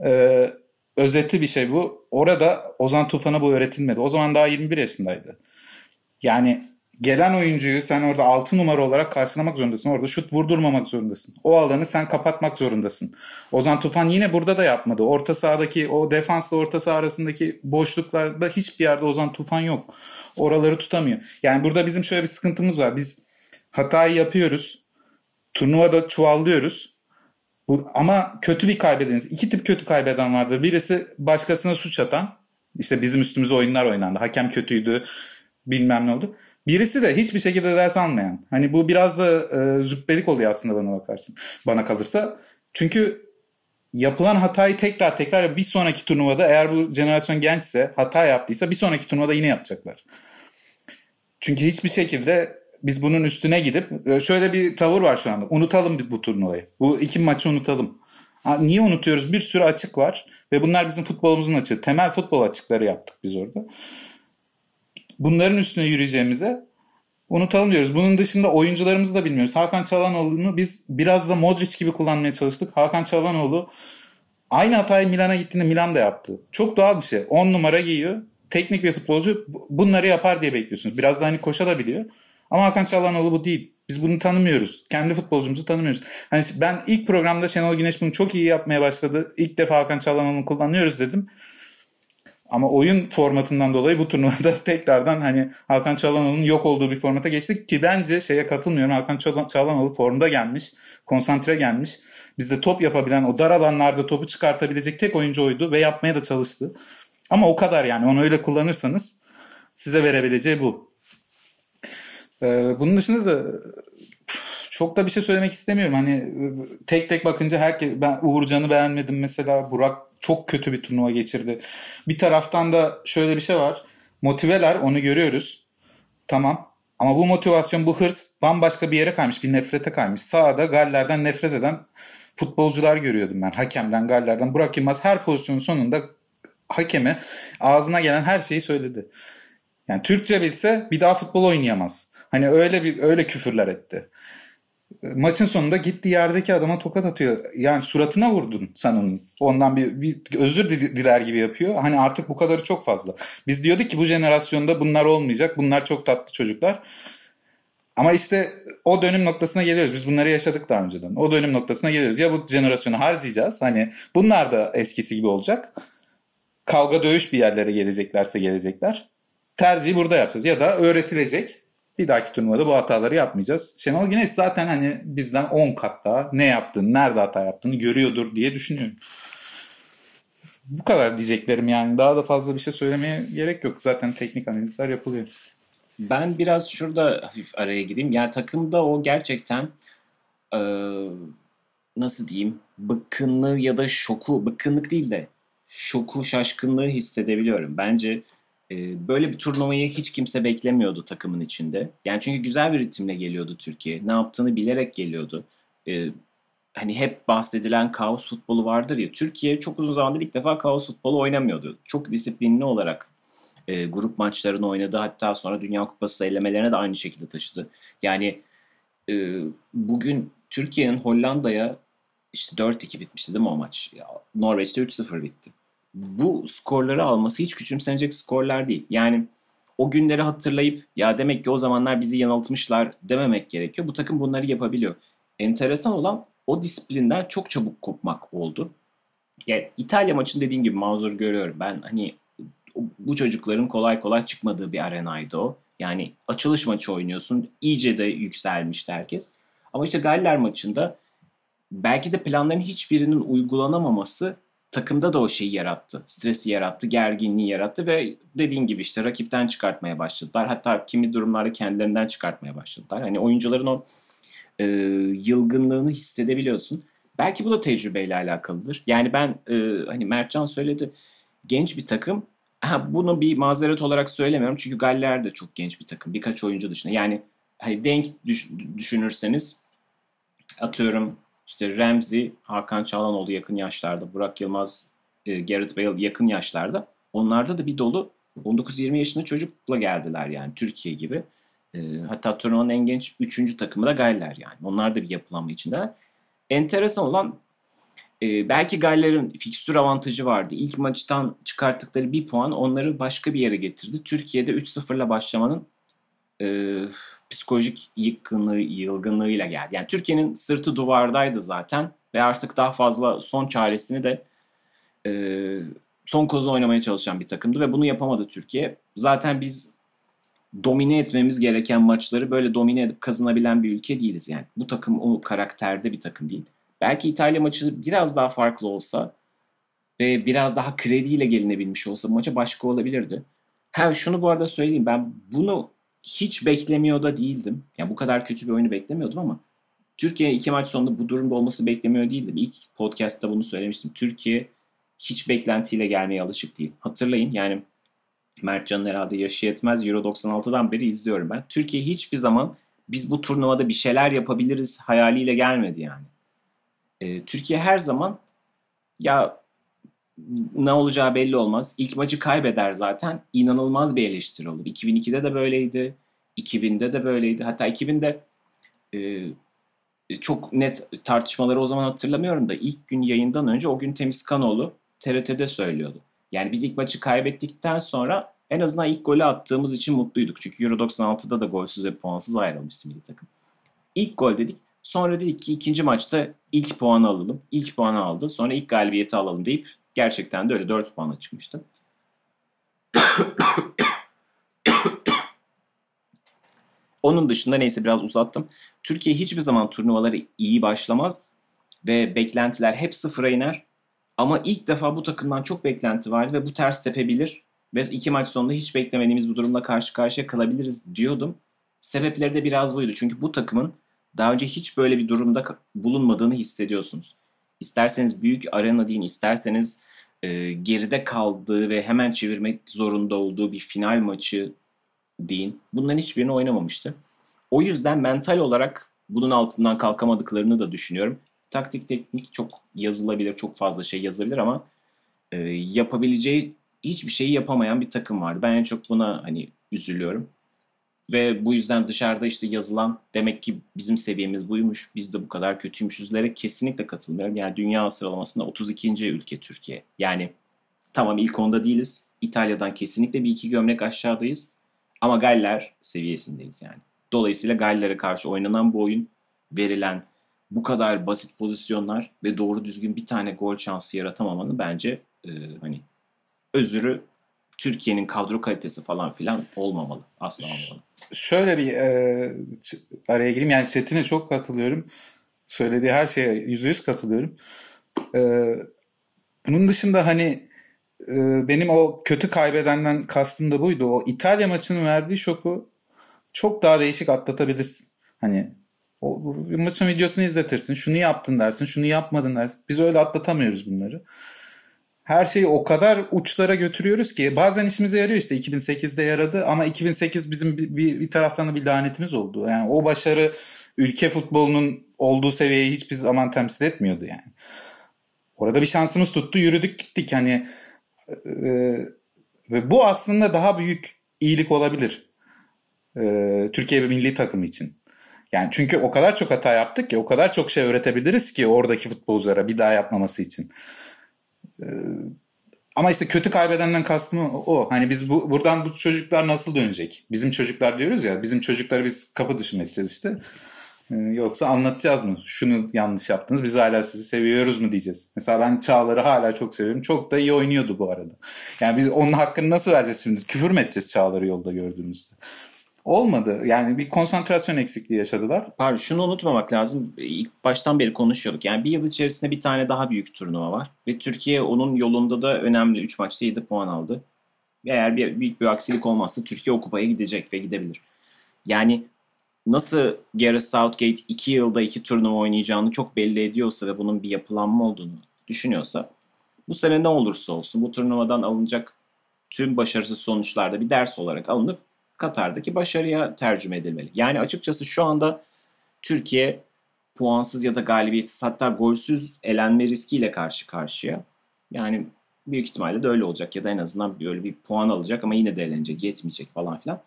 Speaker 3: e, özeti bir şey bu. Orada Ozan Tufan'a bu öğretilmedi. O zaman daha 21 yaşındaydı. Yani gelen oyuncuyu sen orada 6 numara olarak karşılamak zorundasın. Orada şut vurdurmamak zorundasın. O alanı sen kapatmak zorundasın. Ozan Tufan yine burada da yapmadı. Orta sahadaki o defansla orta saha arasındaki boşluklarda hiçbir yerde Ozan Tufan yok. Oraları tutamıyor. Yani burada bizim şöyle bir sıkıntımız var. Biz hatayı yapıyoruz turnuvada çuvallıyoruz. Bu, ama kötü bir kaybedeniz. İki tip kötü kaybeden vardır. Birisi başkasına suç atan. İşte bizim üstümüze oyunlar oynandı. Hakem kötüydü. Bilmem ne oldu. Birisi de hiçbir şekilde ders almayan. Hani bu biraz da e, züppelik oluyor aslında bana bakarsın. Bana kalırsa. Çünkü yapılan hatayı tekrar tekrar bir sonraki turnuvada eğer bu jenerasyon gençse hata yaptıysa bir sonraki turnuvada yine yapacaklar. Çünkü hiçbir şekilde biz bunun üstüne gidip e, şöyle bir tavır var şu anda. Unutalım bu turnuvayı. Bu iki maçı unutalım. niye unutuyoruz? Bir sürü açık var ve bunlar bizim futbolumuzun açığı. Temel futbol açıkları yaptık biz orada. Bunların üstüne yürüyeceğimize unutalım diyoruz. Bunun dışında oyuncularımızı da bilmiyoruz. Hakan Çalhanoğlu'nu biz biraz da Modric gibi kullanmaya çalıştık. Hakan Çalhanoğlu aynı hatayı Milan'a gittiğinde Milan da yaptı. Çok doğal bir şey. 10 numara giyiyor. Teknik bir futbolcu bunları yapar diye bekliyorsunuz. Biraz da hani koşabiliyor. Ama Hakan Çalhanoğlu bu değil. Biz bunu tanımıyoruz. Kendi futbolcumuzu tanımıyoruz. Hani ben ilk programda Şenol Güneş bunu çok iyi yapmaya başladı. İlk defa Hakan Çalhanoğlu'nu kullanıyoruz dedim. Ama oyun formatından dolayı bu turnuvada [laughs] tekrardan hani Hakan Çalhanoğlu'nun yok olduğu bir formata geçtik ki bence şeye katılmıyorum. Hakan Çalhanoğlu formda gelmiş, konsantre gelmiş. Bizde top yapabilen, o dar alanlarda topu çıkartabilecek tek oyuncu oydu ve yapmaya da çalıştı. Ama o kadar yani onu öyle kullanırsanız size verebileceği bu. Ee, bunun dışında da çok da bir şey söylemek istemiyorum. Hani tek tek bakınca herkes ben Uğurcan'ı beğenmedim mesela. Burak çok kötü bir turnuva geçirdi. Bir taraftan da şöyle bir şey var. Motiveler onu görüyoruz. Tamam. Ama bu motivasyon, bu hırs bambaşka bir yere kaymış. Bir nefrete kaymış. Sağda Galler'den nefret eden futbolcular görüyordum ben. Hakemden, Galler'den. Burak Yılmaz her pozisyonun sonunda hakeme ağzına gelen her şeyi söyledi. Yani Türkçe bilse bir daha futbol oynayamaz. Hani öyle bir öyle küfürler etti. Maçın sonunda gitti yerdeki adama tokat atıyor. Yani suratına vurdun sen onun. Ondan bir, bir özür diler gibi yapıyor. Hani artık bu kadarı çok fazla. Biz diyorduk ki bu jenerasyonda bunlar olmayacak. Bunlar çok tatlı çocuklar. Ama işte o dönüm noktasına geliyoruz. Biz bunları yaşadık daha önceden. O dönüm noktasına geliyoruz. Ya bu jenerasyonu harcayacağız. Hani bunlar da eskisi gibi olacak. Kavga dövüş bir yerlere geleceklerse gelecekler. Tercihi burada yapacağız. Ya da öğretilecek bir dahaki turnuvada bu hataları yapmayacağız. Şenol Güneş zaten hani bizden 10 kat daha ne yaptığını, nerede hata yaptığını görüyordur diye düşünüyorum. bu kadar diyeceklerim yani. Daha da fazla bir şey söylemeye gerek yok. Zaten teknik analizler yapılıyor.
Speaker 2: Ben biraz şurada hafif araya gireyim. Yani takımda o gerçekten e, nasıl diyeyim bıkkınlığı ya da şoku, bıkkınlık değil de şoku, şaşkınlığı hissedebiliyorum. Bence e, böyle bir turnuvayı hiç kimse beklemiyordu takımın içinde. Yani çünkü güzel bir ritimle geliyordu Türkiye. Ne yaptığını bilerek geliyordu. E, hani hep bahsedilen kaos futbolu vardır ya. Türkiye çok uzun zamandır ilk defa kaos futbolu oynamıyordu. Çok disiplinli olarak e, grup maçlarını oynadı. Hatta sonra Dünya Kupası elemelerine de aynı şekilde taşıdı. Yani e, bugün Türkiye'nin Hollanda'ya işte 4-2 bitmişti değil mi o maç? Ya, Norveç'te 3-0 bitti. Bu skorları alması hiç küçümsenecek skorlar değil. Yani o günleri hatırlayıp ya demek ki o zamanlar bizi yanıltmışlar dememek gerekiyor. Bu takım bunları yapabiliyor. Enteresan olan o disiplinden çok çabuk kopmak oldu. Yani İtalya maçını dediğim gibi mazur görüyorum. Ben hani bu çocukların kolay kolay çıkmadığı bir arenaydı o. Yani açılış maçı oynuyorsun. İyice de yükselmişti herkes. Ama işte Galler maçında belki de planların hiçbirinin uygulanamaması takımda da o şeyi yarattı. Stresi yarattı, gerginliği yarattı ve dediğin gibi işte rakipten çıkartmaya başladılar. Hatta kimi durumlarda kendilerinden çıkartmaya başladılar. Hani oyuncuların o e, yılgınlığını hissedebiliyorsun. Belki bu da tecrübeyle alakalıdır. Yani ben e, hani Mertcan söyledi genç bir takım. Ha, bunu bir mazeret olarak söylemiyorum çünkü Galler de çok genç bir takım. Birkaç oyuncu dışında. Yani hani denk düş, düşünürseniz atıyorum işte Ramsey, Hakan Çalhanoğlu yakın yaşlarda, Burak Yılmaz, e, Gareth Bale yakın yaşlarda. Onlarda da bir dolu 19-20 yaşında çocukla geldiler yani Türkiye gibi. E, hatta turnuvanın en genç 3. takımı da Galler yani. Onlar da bir yapılanma içinde. Enteresan olan e, belki Galler'in fikstür avantajı vardı. İlk maçtan çıkarttıkları bir puan onları başka bir yere getirdi. Türkiye'de 3-0'la başlamanın e, psikolojik yıkkınlığı, yılgınlığıyla geldi. Yani Türkiye'nin sırtı duvardaydı zaten ve artık daha fazla son çaresini de e, son kozu oynamaya çalışan bir takımdı ve bunu yapamadı Türkiye. Zaten biz domine etmemiz gereken maçları böyle domine edip kazanabilen bir ülke değiliz. Yani bu takım o karakterde bir takım değil. Belki İtalya maçı biraz daha farklı olsa ve biraz daha krediyle gelinebilmiş olsa maça başka olabilirdi. Ha şunu bu arada söyleyeyim ben bunu hiç beklemiyor da değildim. Yani bu kadar kötü bir oyunu beklemiyordum ama Türkiye iki maç sonunda bu durumda olması beklemiyor değildim. İlk podcast'ta bunu söylemiştim. Türkiye hiç beklentiyle gelmeye alışık değil. Hatırlayın yani Mertcan'ın herhalde yaşı yetmez. Euro 96'dan beri izliyorum ben. Türkiye hiçbir zaman biz bu turnuvada bir şeyler yapabiliriz hayaliyle gelmedi yani. Ee, Türkiye her zaman ya ne olacağı belli olmaz. İlk maçı kaybeder zaten. İnanılmaz bir eleştiri olur. 2002'de de böyleydi. 2000'de de böyleydi. Hatta 2000'de e, çok net tartışmaları o zaman hatırlamıyorum da ilk gün yayından önce o gün Temiz Kanoğlu TRT'de söylüyordu. Yani biz ilk maçı kaybettikten sonra en azından ilk golü attığımız için mutluyduk. Çünkü Euro 96'da da golsüz ve puansız ayrılmıştı milli takım. İlk gol dedik. Sonra dedik ki ikinci maçta ilk puanı alalım. İlk puanı aldı. Sonra ilk galibiyeti alalım deyip Gerçekten de öyle 4 puanla çıkmıştı. Onun dışında neyse biraz uzattım. Türkiye hiçbir zaman turnuvaları iyi başlamaz ve beklentiler hep sıfıra iner. Ama ilk defa bu takımdan çok beklenti vardı ve bu ters tepebilir ve iki maç sonunda hiç beklemediğimiz bu durumla karşı karşıya kalabiliriz diyordum. Sebepleri de biraz buydu. Çünkü bu takımın daha önce hiç böyle bir durumda bulunmadığını hissediyorsunuz. İsterseniz büyük arena deyin, isterseniz e, geride kaldığı ve hemen çevirmek zorunda olduğu bir final maçı deyin. Bunların hiçbirini oynamamıştı. O yüzden mental olarak bunun altından kalkamadıklarını da düşünüyorum. Taktik teknik çok yazılabilir, çok fazla şey yazabilir ama e, yapabileceği hiçbir şeyi yapamayan bir takım vardı. Ben en çok buna hani üzülüyorum. Ve bu yüzden dışarıda işte yazılan demek ki bizim seviyemiz buymuş, biz de bu kadar kötüymüşüzlere kesinlikle katılmıyorum. Yani dünya sıralamasında 32. ülke Türkiye. Yani tamam ilk onda değiliz. İtalya'dan kesinlikle bir iki gömlek aşağıdayız. Ama Galler seviyesindeyiz yani. Dolayısıyla Galler'e karşı oynanan bu oyun, verilen bu kadar basit pozisyonlar ve doğru düzgün bir tane gol şansı yaratamamanın bence e, hani özürü Türkiye'nin kadro kalitesi falan filan olmamalı. Asla olmamalı.
Speaker 3: Şöyle bir e, araya gireyim. Yani Çetin'e çok katılıyorum. Söylediği her şeye yüzde yüz katılıyorum. E, bunun dışında hani e, benim o kötü kaybedenden kastım da buydu. O İtalya maçının verdiği şoku çok daha değişik atlatabilirsin. Hani o maçın videosunu izletirsin. Şunu yaptın dersin, şunu yapmadın dersin. Biz öyle atlatamıyoruz bunları. Her şeyi o kadar uçlara götürüyoruz ki bazen işimize yarıyor işte 2008'de yaradı ama 2008 bizim bir, bir, bir taraftan da bir lanetimiz oldu. Yani o başarı ülke futbolunun olduğu seviyeyi hiçbir zaman temsil etmiyordu yani. Orada bir şansımız tuttu, yürüdük gittik hani e, ve bu aslında daha büyük iyilik olabilir e, Türkiye milli takım için. Yani çünkü o kadar çok hata yaptık ki o kadar çok şey öğretebiliriz ki oradaki futbolculara bir daha yapmaması için. Ee, ama işte kötü kaybedenden kastım o. Hani biz bu, buradan bu çocuklar nasıl dönecek? Bizim çocuklar diyoruz ya. Bizim çocukları biz kapı dışı edeceğiz işte. Ee, yoksa anlatacağız mı? Şunu yanlış yaptınız. Biz hala sizi seviyoruz mu diyeceğiz. Mesela ben Çağlar'ı hala çok seviyorum. Çok da iyi oynuyordu bu arada. Yani biz onun hakkını nasıl vereceğiz şimdi? Küfür mü edeceğiz Çağlar'ı yolda gördüğümüzde? Olmadı. Yani bir konsantrasyon eksikliği yaşadılar.
Speaker 2: Pardon şunu unutmamak lazım. İlk baştan beri konuşuyorduk. Yani bir yıl içerisinde bir tane daha büyük turnuva var. Ve Türkiye onun yolunda da önemli. 3 maçta 7 puan aldı. Eğer bir, büyük bir aksilik olmazsa Türkiye o kupaya gidecek ve gidebilir. Yani nasıl Gareth Southgate 2 yılda 2 turnuva oynayacağını çok belli ediyorsa ve bunun bir yapılanma olduğunu düşünüyorsa bu sene ne olursa olsun bu turnuvadan alınacak tüm başarısız sonuçlarda bir ders olarak alınıp Katar'daki başarıya tercüme edilmeli. Yani açıkçası şu anda Türkiye puansız ya da galibiyetsiz hatta golsüz elenme riskiyle karşı karşıya. Yani büyük ihtimalle de öyle olacak ya da en azından böyle bir puan alacak ama yine de elenecek, yetmeyecek falan filan.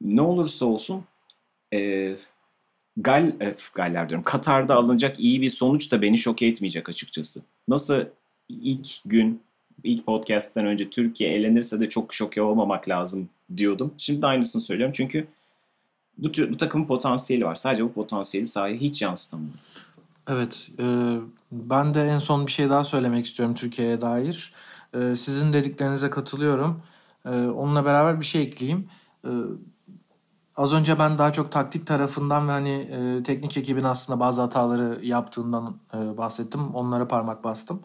Speaker 2: Ne olursa olsun e, Gal, e, Galler diyorum. Katar'da alınacak iyi bir sonuç da beni şok etmeyecek açıkçası. Nasıl ilk gün, ilk podcast'ten önce Türkiye elenirse de çok şok olmamak lazım diyordum. Şimdi de aynısını söylüyorum. Çünkü bu, bu takımın potansiyeli var. Sadece bu potansiyeli sahaya hiç yansıtamıyor.
Speaker 1: Evet. E, ben de en son bir şey daha söylemek istiyorum Türkiye'ye dair. E, sizin dediklerinize katılıyorum. E, onunla beraber bir şey ekleyeyim. E, az önce ben daha çok taktik tarafından ve hani e, teknik ekibin aslında bazı hataları yaptığından e, bahsettim. Onlara parmak bastım.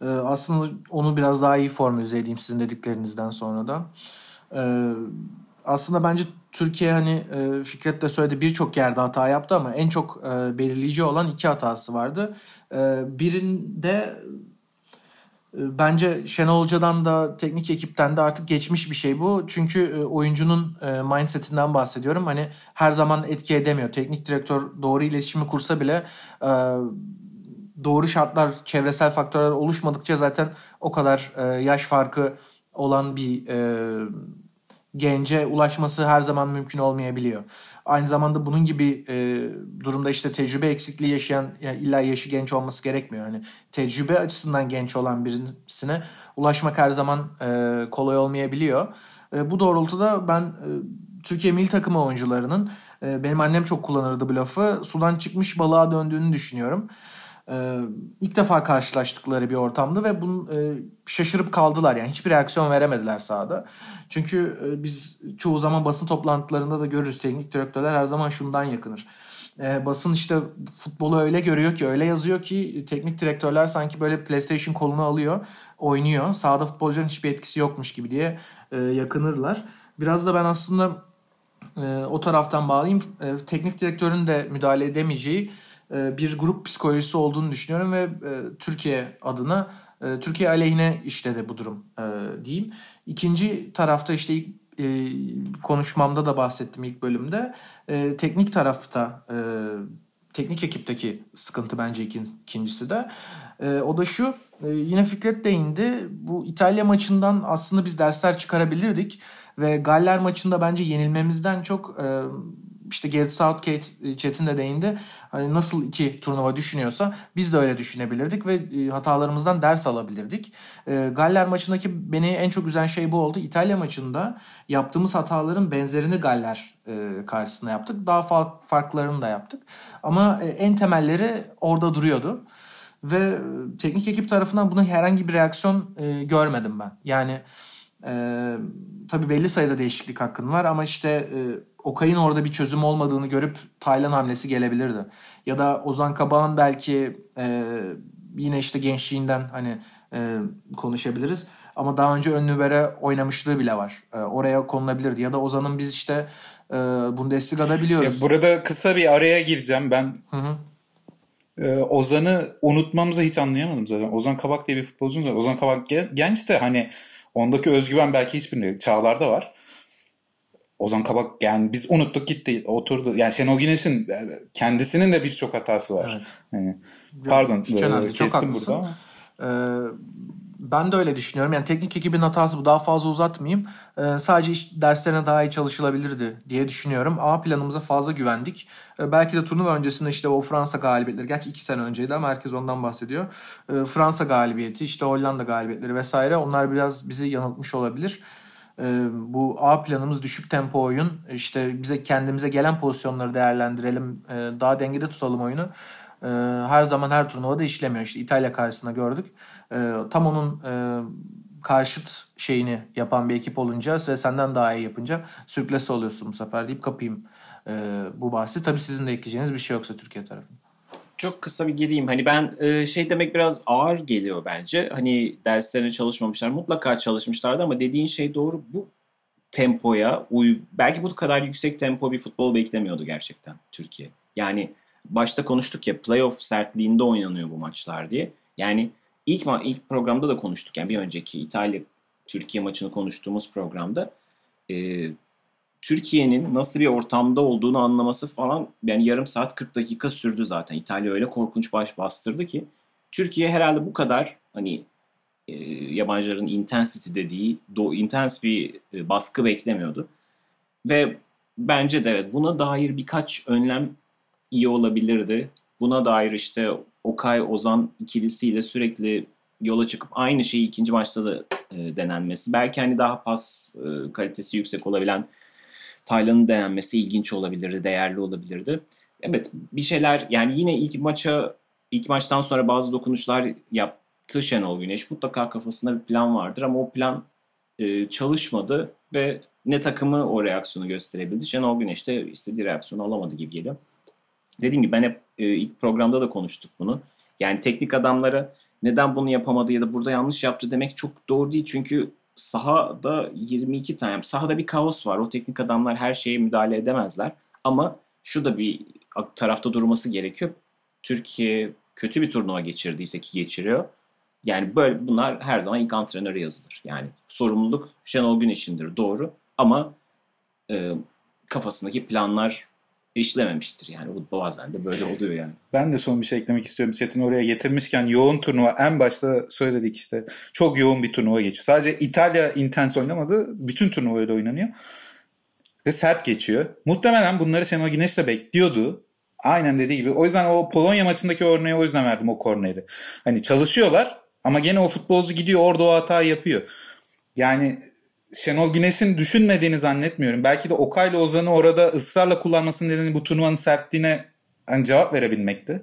Speaker 1: E, aslında onu biraz daha iyi formüle edeyim sizin dediklerinizden sonra da. Ee, aslında bence Türkiye hani e, Fikret de söyledi birçok yerde hata yaptı ama en çok e, belirleyici olan iki hatası vardı. E, birinde e, bence Şenol Hoca'dan da teknik ekipten de artık geçmiş bir şey bu. Çünkü e, oyuncunun mindsetinden bahsediyorum. Hani her zaman etki edemiyor. Teknik direktör doğru iletişimi kursa bile doğru şartlar, çevresel faktörler oluşmadıkça zaten o kadar yaş farkı olan bir e, gence ulaşması her zaman mümkün olmayabiliyor. Aynı zamanda bunun gibi e, durumda işte tecrübe eksikliği yaşayan yani illa yaşı genç olması gerekmiyor. Hani tecrübe açısından genç olan birisine ulaşmak her zaman e, kolay olmayabiliyor. E, bu doğrultuda ben e, Türkiye milli takımı oyuncularının e, benim annem çok kullanırdı bu lafı sudan çıkmış balığa döndüğünü düşünüyorum. Ee, ilk defa karşılaştıkları bir ortamdı ve bunu e, şaşırıp kaldılar yani hiçbir reaksiyon veremediler sahada. Çünkü e, biz çoğu zaman basın toplantılarında da görürüz teknik direktörler her zaman şundan yakınır. E, basın işte futbolu öyle görüyor ki öyle yazıyor ki teknik direktörler sanki böyle PlayStation kolunu alıyor, oynuyor. Sahada futbolcuların hiçbir etkisi yokmuş gibi diye e, yakınırlar. Biraz da ben aslında e, o taraftan bağlayayım. E, teknik direktörün de müdahale edemeyeceği e, bir grup psikolojisi olduğunu düşünüyorum ve e, Türkiye adına e, Türkiye aleyhine işledi bu durum diyeyim. İkinci tarafta işte ilk konuşmamda da bahsettim ilk bölümde. Teknik tarafta teknik ekipteki sıkıntı bence ikincisi de. O da şu yine Fikret değindi. Bu İtalya maçından aslında biz dersler çıkarabilirdik. Ve Galler maçında bence yenilmemizden çok işte Gareth Southgate e, Çetin de değindi. Hani nasıl iki turnuva düşünüyorsa biz de öyle düşünebilirdik ve e, hatalarımızdan ders alabilirdik. E, Galler maçındaki beni en çok üzen şey bu oldu. İtalya maçında yaptığımız hataların benzerini Galler karşısında yaptık. Daha farklarını da yaptık. Ama en temelleri orada duruyordu. Ve teknik ekip tarafından buna herhangi bir reaksiyon görmedim ben. Yani e, tabii belli sayıda değişiklik hakkın var ama işte e, Okay'ın orada bir çözüm olmadığını görüp Taylan hamlesi gelebilirdi. Ya da Ozan Kabağ'ın belki e, yine işte gençliğinden hani e, konuşabiliriz. Ama daha önce ön libero oynamışlığı bile var. E, oraya konulabilirdi. Ya da Ozan'ın biz işte e, Bundesliga'da biliyoruz.
Speaker 3: Burada kısa bir araya gireceğim. Ben hı hı. E, Ozan'ı unutmamızı hiç anlayamadım zaten. Ozan Kabak diye bir futbolcumuz var. Ozan Kabak genç de hani ondaki özgüven belki hiçbirinde Çağlar'da var. Ozan Kabak yani biz unuttuk gitti oturdu. Yani Şenol Güneş'in kendisinin de birçok hatası var. Evet. Yani, pardon
Speaker 1: Hiç önemli. Çok haklısın. burada ama. Ee, ben de öyle düşünüyorum. Yani teknik ekibin hatası bu. Daha fazla uzatmayayım. Ee, sadece iş, derslerine daha iyi çalışılabilirdi diye düşünüyorum. A planımıza fazla güvendik. Ee, belki de turnuva öncesinde işte o Fransa galibiyetleri. Gerçi iki sene önceydi ama herkes ondan bahsediyor. Ee, Fransa galibiyeti, işte Hollanda galibiyetleri vesaire. Onlar biraz bizi yanıltmış olabilir. Ee, bu A planımız düşük tempo oyun. İşte bize kendimize gelen pozisyonları değerlendirelim. Ee, daha dengede tutalım oyunu. Ee, her zaman her turnuvada işlemiyor. İşte İtalya karşısında gördük. Tam onun e, karşıt şeyini yapan bir ekip olunca ve senden daha iyi yapınca sürklesi oluyorsun bu sefer deyip kapayım e, bu bahsi. Tabii sizin de ekleyeceğiniz bir şey yoksa Türkiye tarafında.
Speaker 2: Çok kısa bir gireyim. Hani ben e, şey demek biraz ağır geliyor bence. Hani derslerine çalışmamışlar. Mutlaka çalışmışlardı ama dediğin şey doğru. Bu tempoya uy belki bu kadar yüksek tempo bir futbol beklemiyordu gerçekten Türkiye. Yani başta konuştuk ya playoff sertliğinde oynanıyor bu maçlar diye. Yani ilk ma- ilk programda da konuştuk yani bir önceki İtalya Türkiye maçını konuştuğumuz programda e, Türkiye'nin nasıl bir ortamda olduğunu anlaması falan yani yarım saat 40 dakika sürdü zaten. İtalya öyle korkunç baş bastırdı ki Türkiye herhalde bu kadar hani e, yabancıların intensity dediği do intens bir e, baskı beklemiyordu. Ve bence de evet buna dair birkaç önlem iyi olabilirdi. Buna dair işte Okay Ozan ikilisiyle sürekli yola çıkıp aynı şeyi ikinci maçta da e, denenmesi. Belki hani daha pas e, kalitesi yüksek olabilen Taylan'ın denenmesi ilginç olabilirdi, değerli olabilirdi. Evet bir şeyler yani yine ilk maça ilk maçtan sonra bazı dokunuşlar yaptı Şenol Güneş. Mutlaka kafasında bir plan vardır ama o plan e, çalışmadı ve ne takımı o reaksiyonu gösterebildi. Şenol Güneş de istediği reaksiyonu alamadı gibi geliyor. Dediğim gibi ben hep e, ilk programda da konuştuk bunu. Yani teknik adamlara neden bunu yapamadı ya da burada yanlış yaptı demek çok doğru değil. Çünkü sahada 22 tane, sahada bir kaos var. O teknik adamlar her şeye müdahale edemezler. Ama şu da bir tarafta durması gerekiyor. Türkiye kötü bir turnuva geçirdiyse ki geçiriyor. Yani böyle bunlar her zaman ilk antrenöre yazılır. Yani sorumluluk Şenol Güneş'indir doğru ama e, kafasındaki planlar işlememiştir. Yani bu bazen de böyle oluyor yani.
Speaker 3: Ben de son bir şey eklemek istiyorum. Setin oraya getirmişken yoğun turnuva en başta söyledik işte. Çok yoğun bir turnuva geçiyor. Sadece İtalya intens oynamadı. Bütün turnuva öyle oynanıyor. Ve sert geçiyor. Muhtemelen bunları Şenol Güneş de bekliyordu. Aynen dediği gibi. O yüzden o Polonya maçındaki örneği o yüzden verdim o korneri. Hani çalışıyorlar ama gene o futbolcu gidiyor orada o hatayı yapıyor. Yani Şenol Güneş'in düşünmediğini zannetmiyorum. Belki de Okay ile Ozan'ı orada ısrarla kullanmasının nedeni bu turnuvanın sertliğine hani cevap verebilmekti.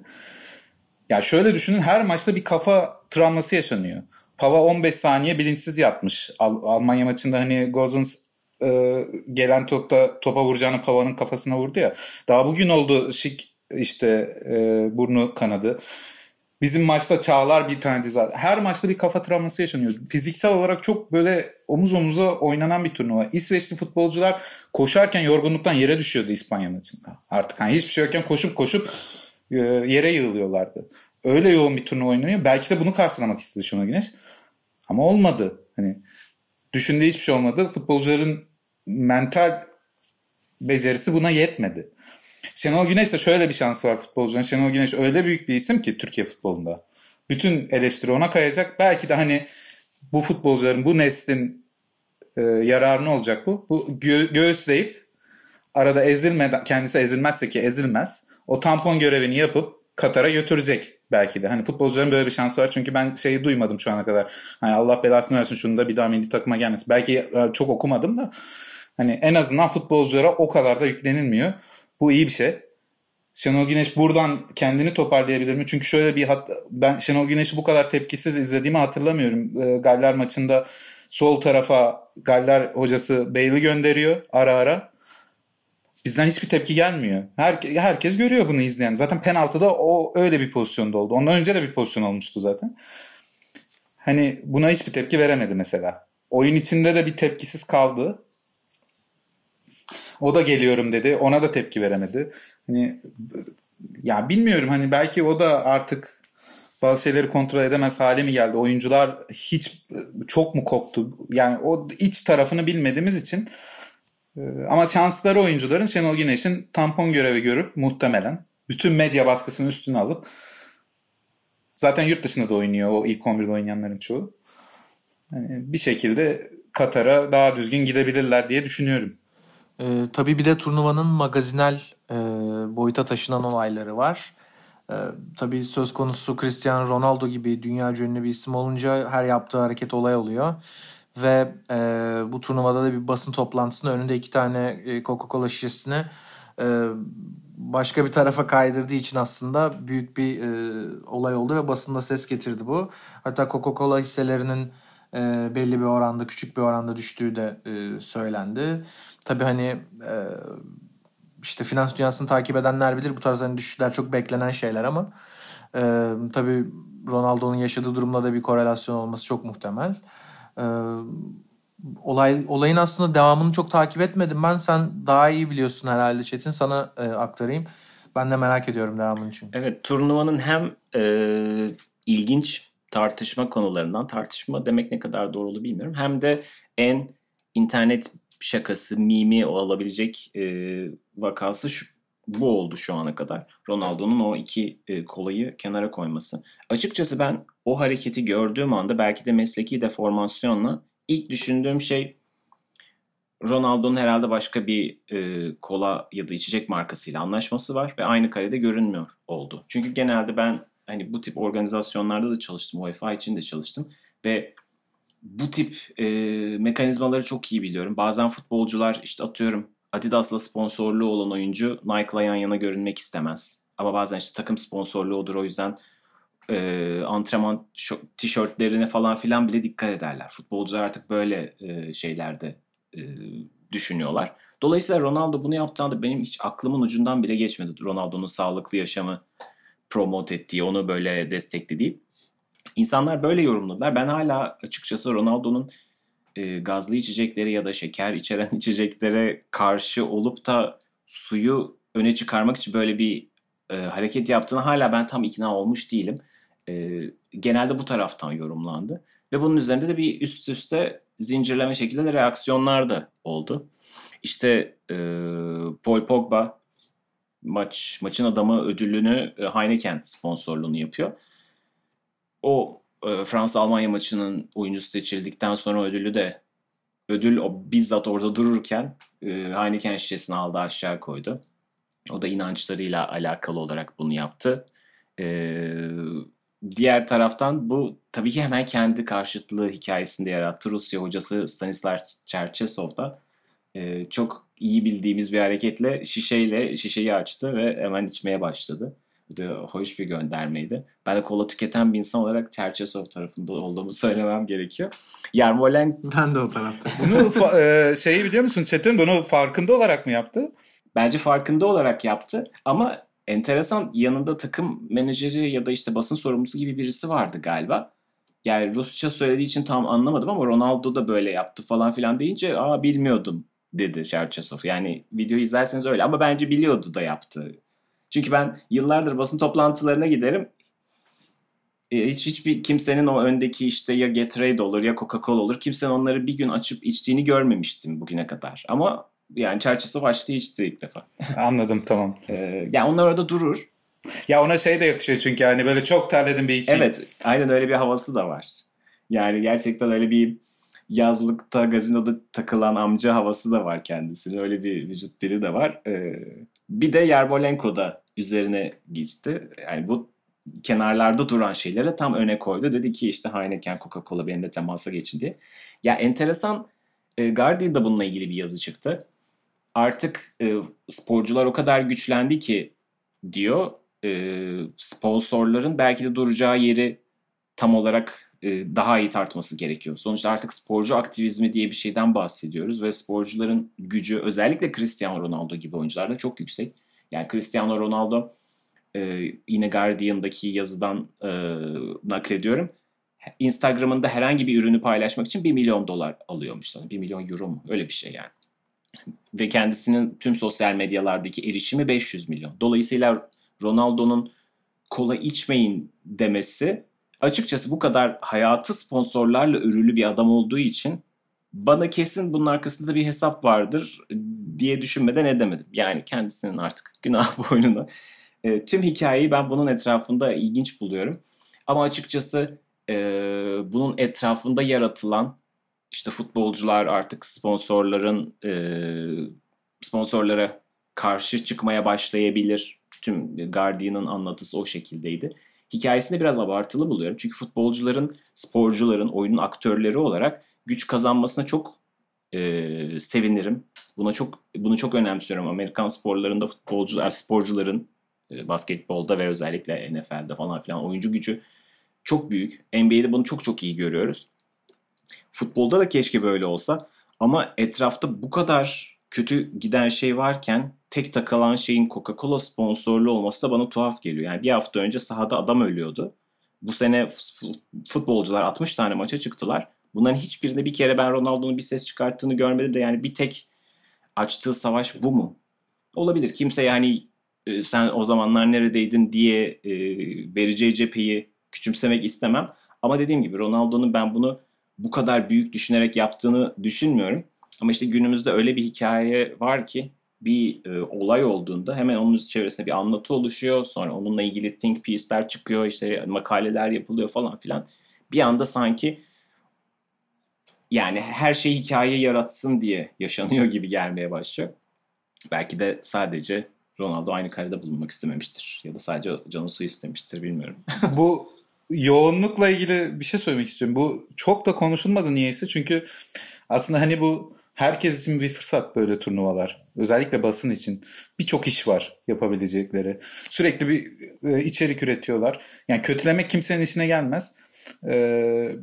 Speaker 3: Ya şöyle düşünün her maçta bir kafa travması yaşanıyor. Pava 15 saniye bilinçsiz yatmış. Al- Almanya maçında hani Gozens e, gelen topta topa vuracağını Pava'nın kafasına vurdu ya. Daha bugün oldu şik işte e, burnu kanadı. Bizim maçta Çağlar bir tane dizi Her maçta bir kafa travması yaşanıyor. Fiziksel olarak çok böyle omuz omuza oynanan bir turnuva. İsveçli futbolcular koşarken yorgunluktan yere düşüyordu İspanya maçında. Artık hani hiçbir şey yokken koşup koşup e, yere yığılıyorlardı. Öyle yoğun bir turnuva oynanıyor. Belki de bunu karşılamak istedi Şenol Güneş. Ama olmadı. Hani düşündüğü hiçbir şey olmadı. Futbolcuların mental becerisi buna yetmedi. Şenol Güneş de şöyle bir şansı var futbolcunun. Şenol Güneş öyle büyük bir isim ki Türkiye futbolunda. Bütün eleştiri ona kayacak. Belki de hani bu futbolcuların, bu neslin e, yararına olacak bu. Bu gö- göğüsleyip arada ezilmeden, kendisi ezilmezse ki ezilmez. O tampon görevini yapıp Katar'a götürecek belki de. Hani futbolcuların böyle bir şansı var. Çünkü ben şeyi duymadım şu ana kadar. Hani Allah belasını versin şunu da bir daha milli takıma gelmesin. Belki e, çok okumadım da hani en azından futbolculara o kadar da yüklenilmiyor. Bu iyi bir şey. Şenol Güneş buradan kendini toparlayabilir mi? Çünkü şöyle bir hat ben Şenol Güneş'i bu kadar tepkisiz izlediğimi hatırlamıyorum. E, Galler maçında sol tarafa Galler hocası Bale'i gönderiyor ara ara. bizden hiçbir tepki gelmiyor. Her, herkes görüyor bunu izleyen. Zaten penaltıda o öyle bir pozisyonda oldu. Ondan önce de bir pozisyon olmuştu zaten. Hani buna hiçbir tepki veremedi mesela. Oyun içinde de bir tepkisiz kaldı. O da geliyorum dedi. Ona da tepki veremedi. Hani ya bilmiyorum hani belki o da artık bazı şeyleri kontrol edemez hale mi geldi? Oyuncular hiç çok mu koptu? Yani o iç tarafını bilmediğimiz için ee, ama şansları oyuncuların Şenol Güneş'in tampon görevi görüp muhtemelen bütün medya baskısını üstüne alıp zaten yurt dışında da oynuyor o ilk 11'de oynayanların çoğu. Yani bir şekilde Katar'a daha düzgün gidebilirler diye düşünüyorum.
Speaker 1: Ee, tabii bir de turnuvanın magazinel e, boyuta taşınan olayları var. Ee, tabii söz konusu Cristiano Ronaldo gibi dünya ünlü bir isim olunca her yaptığı hareket olay oluyor. Ve e, bu turnuvada da bir basın toplantısında önünde iki tane e, Coca-Cola şişesini e, başka bir tarafa kaydırdığı için aslında büyük bir e, olay oldu ve basında ses getirdi bu. Hatta Coca-Cola hisselerinin e, belli bir oranda, küçük bir oranda düştüğü de e, söylendi. Tabii hani e, işte finans dünyasını takip edenler bilir bu tarz hani düşüşler çok beklenen şeyler ama e, tabii Ronaldo'nun yaşadığı durumla da bir korelasyon olması çok muhtemel. E, olay olayın aslında devamını çok takip etmedim ben. Sen daha iyi biliyorsun herhalde Çetin. Sana e, aktarayım. Ben de merak ediyorum devamını çünkü.
Speaker 2: Evet turnuvanın hem e, ilginç tartışma konularından tartışma demek ne kadar doğru bilmiyorum. Hem de en internet şakası, mimi olabilecek e, vakası şu, bu oldu şu ana kadar. Ronaldo'nun o iki e, kolayı kenara koyması. Açıkçası ben o hareketi gördüğüm anda belki de mesleki deformasyonla ilk düşündüğüm şey Ronaldo'nun herhalde başka bir e, kola ya da içecek markasıyla anlaşması var ve aynı karede görünmüyor oldu. Çünkü genelde ben hani bu tip organizasyonlarda da çalıştım, UEFA için de çalıştım ve bu tip e, mekanizmaları çok iyi biliyorum. Bazen futbolcular işte atıyorum Adidas'la sponsorluğu olan oyuncu Nike'la yan yana görünmek istemez. Ama bazen işte takım sponsorluğu olur o yüzden e, antrenman tişörtlerine falan filan bile dikkat ederler. Futbolcular artık böyle e, şeylerde e, düşünüyorlar. Dolayısıyla Ronaldo bunu yaptığında benim hiç aklımın ucundan bile geçmedi. Ronaldo'nun sağlıklı yaşamı promote ettiği, onu böyle desteklediği. İnsanlar böyle yorumladılar. Ben hala açıkçası Ronaldo'nun e, gazlı içeceklere ya da şeker içeren [laughs] içeceklere karşı olup da suyu öne çıkarmak için böyle bir e, hareket yaptığını hala ben tam ikna olmuş değilim. E, genelde bu taraftan yorumlandı. Ve bunun üzerinde de bir üst üste zincirleme şekilde de reaksiyonlar da oldu. İşte e, Paul Pogba maç maçın adamı ödülünü e, Heineken sponsorluğunu yapıyor. O e, Fransa-Almanya maçının oyuncusu seçildikten sonra ödülü de ödül o bizzat orada dururken e, Heineken şişesini aldı aşağı koydu. O da inançlarıyla alakalı olarak bunu yaptı. Diğer taraftan bu tabii ki hemen kendi karşıtlığı hikayesinde yarattı. Rusya hocası Stanislav Cherchesov da çok iyi bildiğimiz bir hareketle şişeyle şişeyi açtı ve hemen içmeye başladı de hoş bir göndermeydi. Ben de kola tüketen bir insan olarak Çerçesov tarafında olduğumu söylemem gerekiyor. Yarmolen...
Speaker 1: Ben de o tarafta.
Speaker 3: Bunu e, şeyi biliyor musun Çetin? Bunu farkında olarak mı yaptı?
Speaker 2: Bence farkında olarak yaptı ama enteresan yanında takım menajeri ya da işte basın sorumlusu gibi birisi vardı galiba. Yani Rusça söylediği için tam anlamadım ama Ronaldo da böyle yaptı falan filan deyince aa bilmiyordum dedi Çerçesov. Yani video izlerseniz öyle ama bence biliyordu da yaptı. Çünkü ben yıllardır basın toplantılarına giderim. E, hiç hiçbir kimsenin o öndeki işte ya Gatorade olur ya Coca-Cola olur. Kimsenin onları bir gün açıp içtiğini görmemiştim bugüne kadar. Ama yani çerçesi başta içti ilk defa. [laughs]
Speaker 3: Anladım tamam.
Speaker 2: Ee, yani onlar orada durur.
Speaker 3: Ya ona şey de yakışıyor çünkü hani böyle çok terledim bir içeyim.
Speaker 2: Evet aynen öyle bir havası da var. Yani gerçekten öyle bir yazlıkta gazinoda takılan amca havası da var kendisinin. Öyle bir vücut dili de var. Ee, bir de Yarmolenko da üzerine geçti. Yani bu kenarlarda duran şeylere tam öne koydu. Dedi ki işte Heineken, Coca-Cola benimle temasa geçin diye. Ya enteresan e, Guardian'da bununla ilgili bir yazı çıktı. Artık e, sporcular o kadar güçlendi ki diyor e, sponsorların belki de duracağı yeri tam olarak daha iyi tartması gerekiyor. Sonuçta artık sporcu aktivizmi diye bir şeyden bahsediyoruz ve sporcuların gücü özellikle Cristiano Ronaldo gibi oyuncularda çok yüksek. Yani Cristiano Ronaldo e, yine Guardian'daki yazıdan e, naklediyorum. Instagram'ında herhangi bir ürünü paylaşmak için 1 milyon dolar alıyormuş sana. 1 milyon euro mu? Öyle bir şey yani. Ve kendisinin tüm sosyal medyalardaki erişimi 500 milyon. Dolayısıyla Ronaldo'nun kola içmeyin demesi açıkçası bu kadar hayatı sponsorlarla örülü bir adam olduğu için bana kesin bunun arkasında bir hesap vardır diye düşünmeden edemedim. Yani kendisinin artık [laughs] günah boynuna. E, tüm hikayeyi ben bunun etrafında ilginç buluyorum. Ama açıkçası e, bunun etrafında yaratılan işte futbolcular artık sponsorların e, sponsorlara karşı çıkmaya başlayabilir. Tüm Guardian'ın anlatısı o şekildeydi. Hikayesini biraz abartılı buluyorum. Çünkü futbolcuların, sporcuların, oyunun aktörleri olarak güç kazanmasına çok e, sevinirim. Buna çok bunu çok önemsiyorum. Amerikan sporlarında futbolcular, sporcuların e, basketbolda ve özellikle NFL'de falan filan oyuncu gücü çok büyük. NBA'de bunu çok çok iyi görüyoruz. Futbolda da keşke böyle olsa ama etrafta bu kadar kötü giden şey varken tek takılan şeyin Coca-Cola sponsorlu olması da bana tuhaf geliyor. Yani bir hafta önce sahada adam ölüyordu. Bu sene futbolcular 60 tane maça çıktılar. Bunların hiçbirinde bir kere ben Ronaldo'nun bir ses çıkarttığını görmedim de yani bir tek açtığı savaş bu mu? Olabilir. Kimse yani e, sen o zamanlar neredeydin diye e, vereceği cepheyi küçümsemek istemem. Ama dediğim gibi Ronaldo'nun ben bunu bu kadar büyük düşünerek yaptığını düşünmüyorum. Ama işte günümüzde öyle bir hikaye var ki bir e, olay olduğunda hemen onun çevresinde bir anlatı oluşuyor. Sonra onunla ilgili think piece'ler çıkıyor, işte makaleler yapılıyor falan filan. Bir anda sanki yani her şey hikaye yaratsın diye yaşanıyor gibi gelmeye başlıyor. Belki de sadece Ronaldo aynı karede bulunmak istememiştir. Ya da sadece canı su istemiştir bilmiyorum. [laughs]
Speaker 3: Bu yoğunlukla ilgili bir şey söylemek istiyorum. Bu çok da konuşulmadı niyeyse. Çünkü aslında hani bu herkes için bir fırsat böyle turnuvalar. Özellikle basın için. Birçok iş var yapabilecekleri. Sürekli bir e, içerik üretiyorlar. Yani kötülemek kimsenin işine gelmez. E,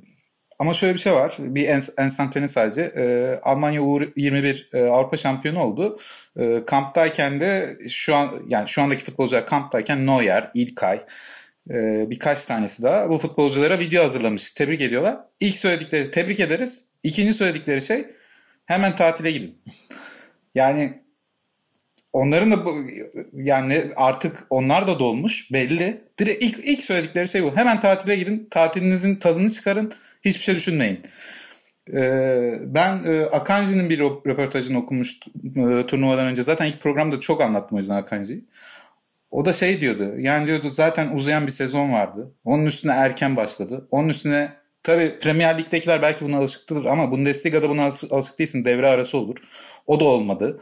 Speaker 3: ama şöyle bir şey var. Bir enstantane sadece. E, Almanya U21 e, Avrupa şampiyonu oldu. E, kamptayken de şu an yani şu andaki futbolcular kamptayken Neuer, İlkay, e, birkaç tanesi daha bu futbolculara video hazırlamış. Tebrik ediyorlar. İlk söyledikleri tebrik ederiz. İkinci söyledikleri şey hemen tatile gidin. Yani onların da bu, yani artık onlar da dolmuş belli. Direkt ilk, ilk söyledikleri şey bu. Hemen tatile gidin. Tatilinizin tadını çıkarın. Hiçbir şey düşünmeyin. Ee, ben e, Akanji'nin bir röportajını okumuştum e, turnuvadan önce. Zaten ilk programda çok anlattım o yüzden Akanji'yi. O da şey diyordu. Yani diyordu zaten uzayan bir sezon vardı. Onun üstüne erken başladı. Onun üstüne tabii Premier Lig'dekiler belki buna alışıktır ama Bundesliga'da buna alışık değilsin. Devre arası olur. O da olmadı.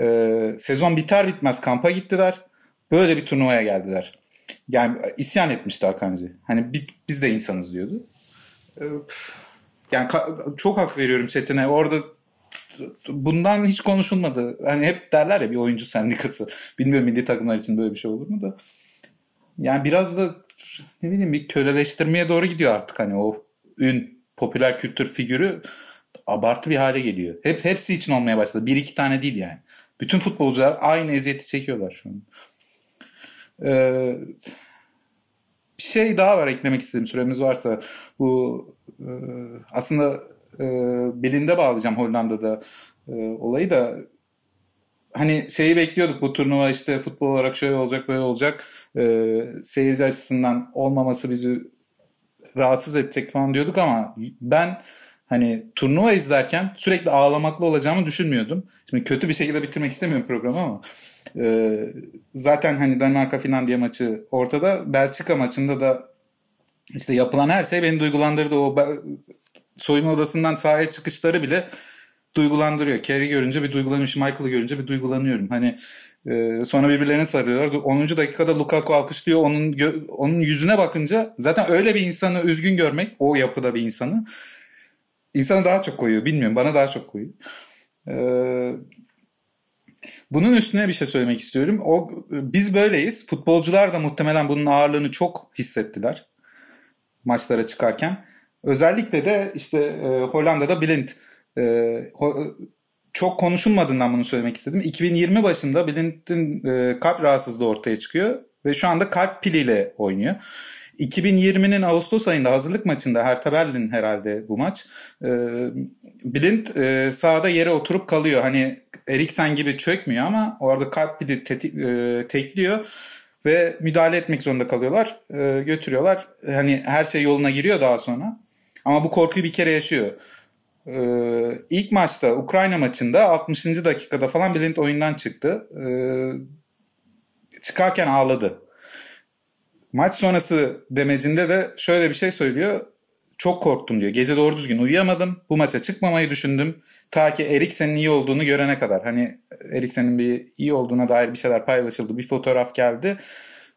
Speaker 3: Ee, sezon biter bitmez kampa gittiler. Böyle bir turnuvaya geldiler. Yani isyan etmişti Hakan'cı. Hani biz de insanız diyordu. Ee, yani çok hak veriyorum Çetin'e. Orada bundan hiç konuşulmadı. Hani hep derler ya bir oyuncu sendikası. Bilmiyorum milli takımlar için böyle bir şey olur mu da. Yani biraz da ne bileyim bir köleleştirmeye doğru gidiyor artık hani o ün popüler kültür figürü abartı bir hale geliyor. Hep hepsi için olmaya başladı. Bir iki tane değil yani. Bütün futbolcular aynı eziyeti çekiyorlar şu an. Ee, bir şey daha var eklemek istediğim süremiz varsa bu e, aslında e, belinde bağlayacağım Hollanda'da e, olayı da hani şeyi bekliyorduk bu turnuva işte futbol olarak şöyle olacak böyle olacak e, seyirci açısından olmaması bizi rahatsız edecek falan diyorduk ama ben hani turnuva izlerken sürekli ağlamaklı olacağımı düşünmüyordum. Şimdi kötü bir şekilde bitirmek istemiyorum programı ama e, zaten hani Danimarka Finlandiya maçı ortada. Belçika maçında da işte yapılan her şey beni duygulandırdı. O soyunma odasından sahaya çıkışları bile duygulandırıyor. Kerry görünce bir duygulanıyorum. Michael'ı görünce bir duygulanıyorum. Hani e, sonra birbirlerini sarıyorlar. 10. dakikada Lukaku alkışlıyor. Onun onun yüzüne bakınca zaten öyle bir insanı üzgün görmek o yapıda bir insanı insanı daha çok koyuyor. Bilmiyorum bana daha çok koyuyor. Ee, bunun üstüne bir şey söylemek istiyorum. O biz böyleyiz. Futbolcular da muhtemelen bunun ağırlığını çok hissettiler. maçlara çıkarken. Özellikle de işte e, Hollanda'da Blind. E, ho- çok konuşulmadığından bunu söylemek istedim. 2020 başında Blind'in e, kalp rahatsızlığı ortaya çıkıyor ve şu anda kalp piliyle oynuyor. 2020'nin Ağustos ayında hazırlık maçında Hertha Berlin herhalde bu maç. E, Blind e, sahada yere oturup kalıyor. Hani Eriksen gibi çökmüyor ama orada kalp pili e, tekliyor ve müdahale etmek zorunda kalıyorlar. E, götürüyorlar. Hani her şey yoluna giriyor daha sonra. Ama bu korkuyu bir kere yaşıyor. Ee, ilk maçta Ukrayna maçında 60. dakikada falan Blind oyundan çıktı. Ee, çıkarken ağladı. Maç sonrası demecinde de şöyle bir şey söylüyor. Çok korktum diyor. Gece doğru düzgün uyuyamadım. Bu maça çıkmamayı düşündüm. Ta ki Eriksen'in iyi olduğunu görene kadar. Hani Eriksen'in bir iyi olduğuna dair bir şeyler paylaşıldı. Bir fotoğraf geldi.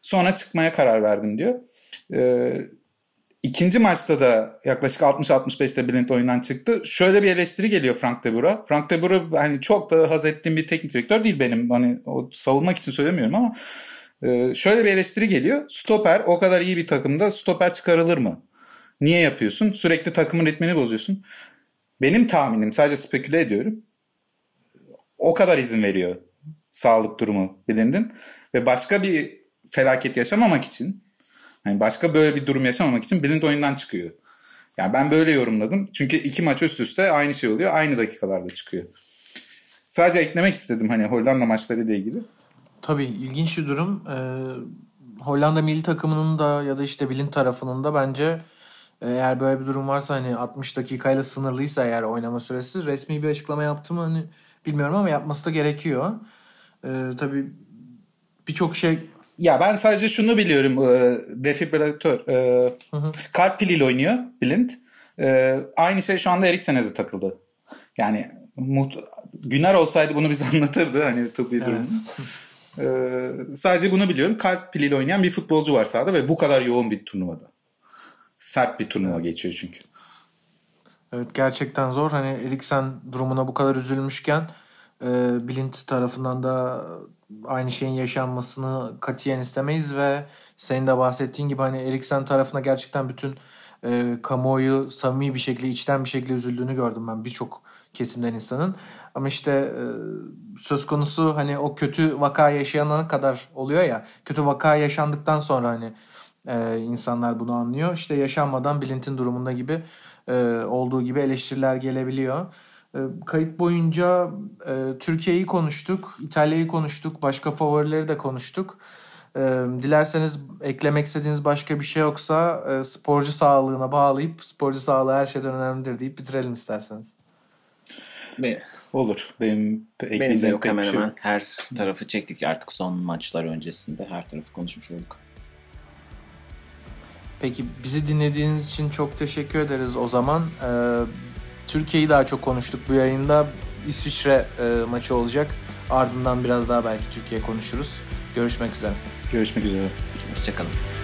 Speaker 3: Sonra çıkmaya karar verdim diyor. Ee, İkinci maçta da yaklaşık 60-65'te Blind oyundan çıktı. Şöyle bir eleştiri geliyor Frank de Boer'a. Frank de Boer'ı hani çok da haz ettiğim bir teknik direktör değil benim. Hani o savunmak için söylemiyorum ama e, şöyle bir eleştiri geliyor. Stoper o kadar iyi bir takımda stoper çıkarılır mı? Niye yapıyorsun? Sürekli takımın ritmini bozuyorsun. Benim tahminim sadece speküle ediyorum. O kadar izin veriyor sağlık durumu Blind'in ve başka bir felaket yaşamamak için yani başka böyle bir durum yaşamamak için Blind oyundan çıkıyor. Yani ben böyle yorumladım. Çünkü iki maç üst üste aynı şey oluyor. Aynı dakikalarda çıkıyor. Sadece eklemek istedim hani Hollanda maçlarıyla ilgili.
Speaker 1: Tabii ilginç bir durum. Ee, Hollanda milli takımının da ya da işte Blind tarafının da bence eğer böyle bir durum varsa hani 60 dakikayla sınırlıysa eğer oynama süresi resmi bir açıklama yaptı mı hani bilmiyorum ama yapması da gerekiyor. Ee, tabii birçok şey
Speaker 3: Ya ben sadece şunu biliyorum. E, defibrilatör. E,
Speaker 1: Hı hı.
Speaker 3: kalp piliyle oynuyor Blind. E, aynı şey şu anda Eriksen'e de takıldı. Yani muht- Güner olsaydı bunu bize [laughs] anlatırdı hani tıbbi
Speaker 1: Evet.
Speaker 3: durumu. E, sadece bunu biliyorum. Kalp piliyle oynayan bir futbolcu var sahada ve bu kadar yoğun bir turnuvada. Sert bir turnuva geçiyor çünkü.
Speaker 1: Evet gerçekten zor. Hani Eriksen durumuna bu kadar üzülmüşken e, Blind tarafından da aynı şeyin yaşanmasını katiyen istemeyiz ve senin de bahsettiğin gibi hani Eriksen tarafına gerçekten bütün e, kamuoyu samimi bir şekilde içten bir şekilde üzüldüğünü gördüm ben birçok kesimden insanın. Ama işte e, söz konusu hani o kötü vaka yaşayana kadar oluyor ya kötü vaka yaşandıktan sonra hani e, insanlar bunu anlıyor. İşte yaşanmadan Blind'in durumunda gibi e, olduğu gibi eleştiriler gelebiliyor. E, kayıt boyunca e, Türkiye'yi konuştuk, İtalya'yı konuştuk, başka favorileri de konuştuk. E, dilerseniz eklemek istediğiniz başka bir şey yoksa e, sporcu sağlığına bağlayıp sporcu sağlığı her şeyden önemlidir deyip bitirelim isterseniz.
Speaker 2: Be-
Speaker 3: Olur. Benim
Speaker 2: Benim de yok hemen
Speaker 3: şey
Speaker 2: hemen her tarafı çektik artık son maçlar öncesinde her tarafı konuşmuş olduk.
Speaker 1: Peki bizi dinlediğiniz için çok teşekkür ederiz o zaman. Ee, Türkiye'yi daha çok konuştuk bu yayında. İsviçre e, maçı olacak. Ardından biraz daha belki Türkiye konuşuruz. Görüşmek üzere.
Speaker 3: Görüşmek üzere.
Speaker 2: Hoşçakalın.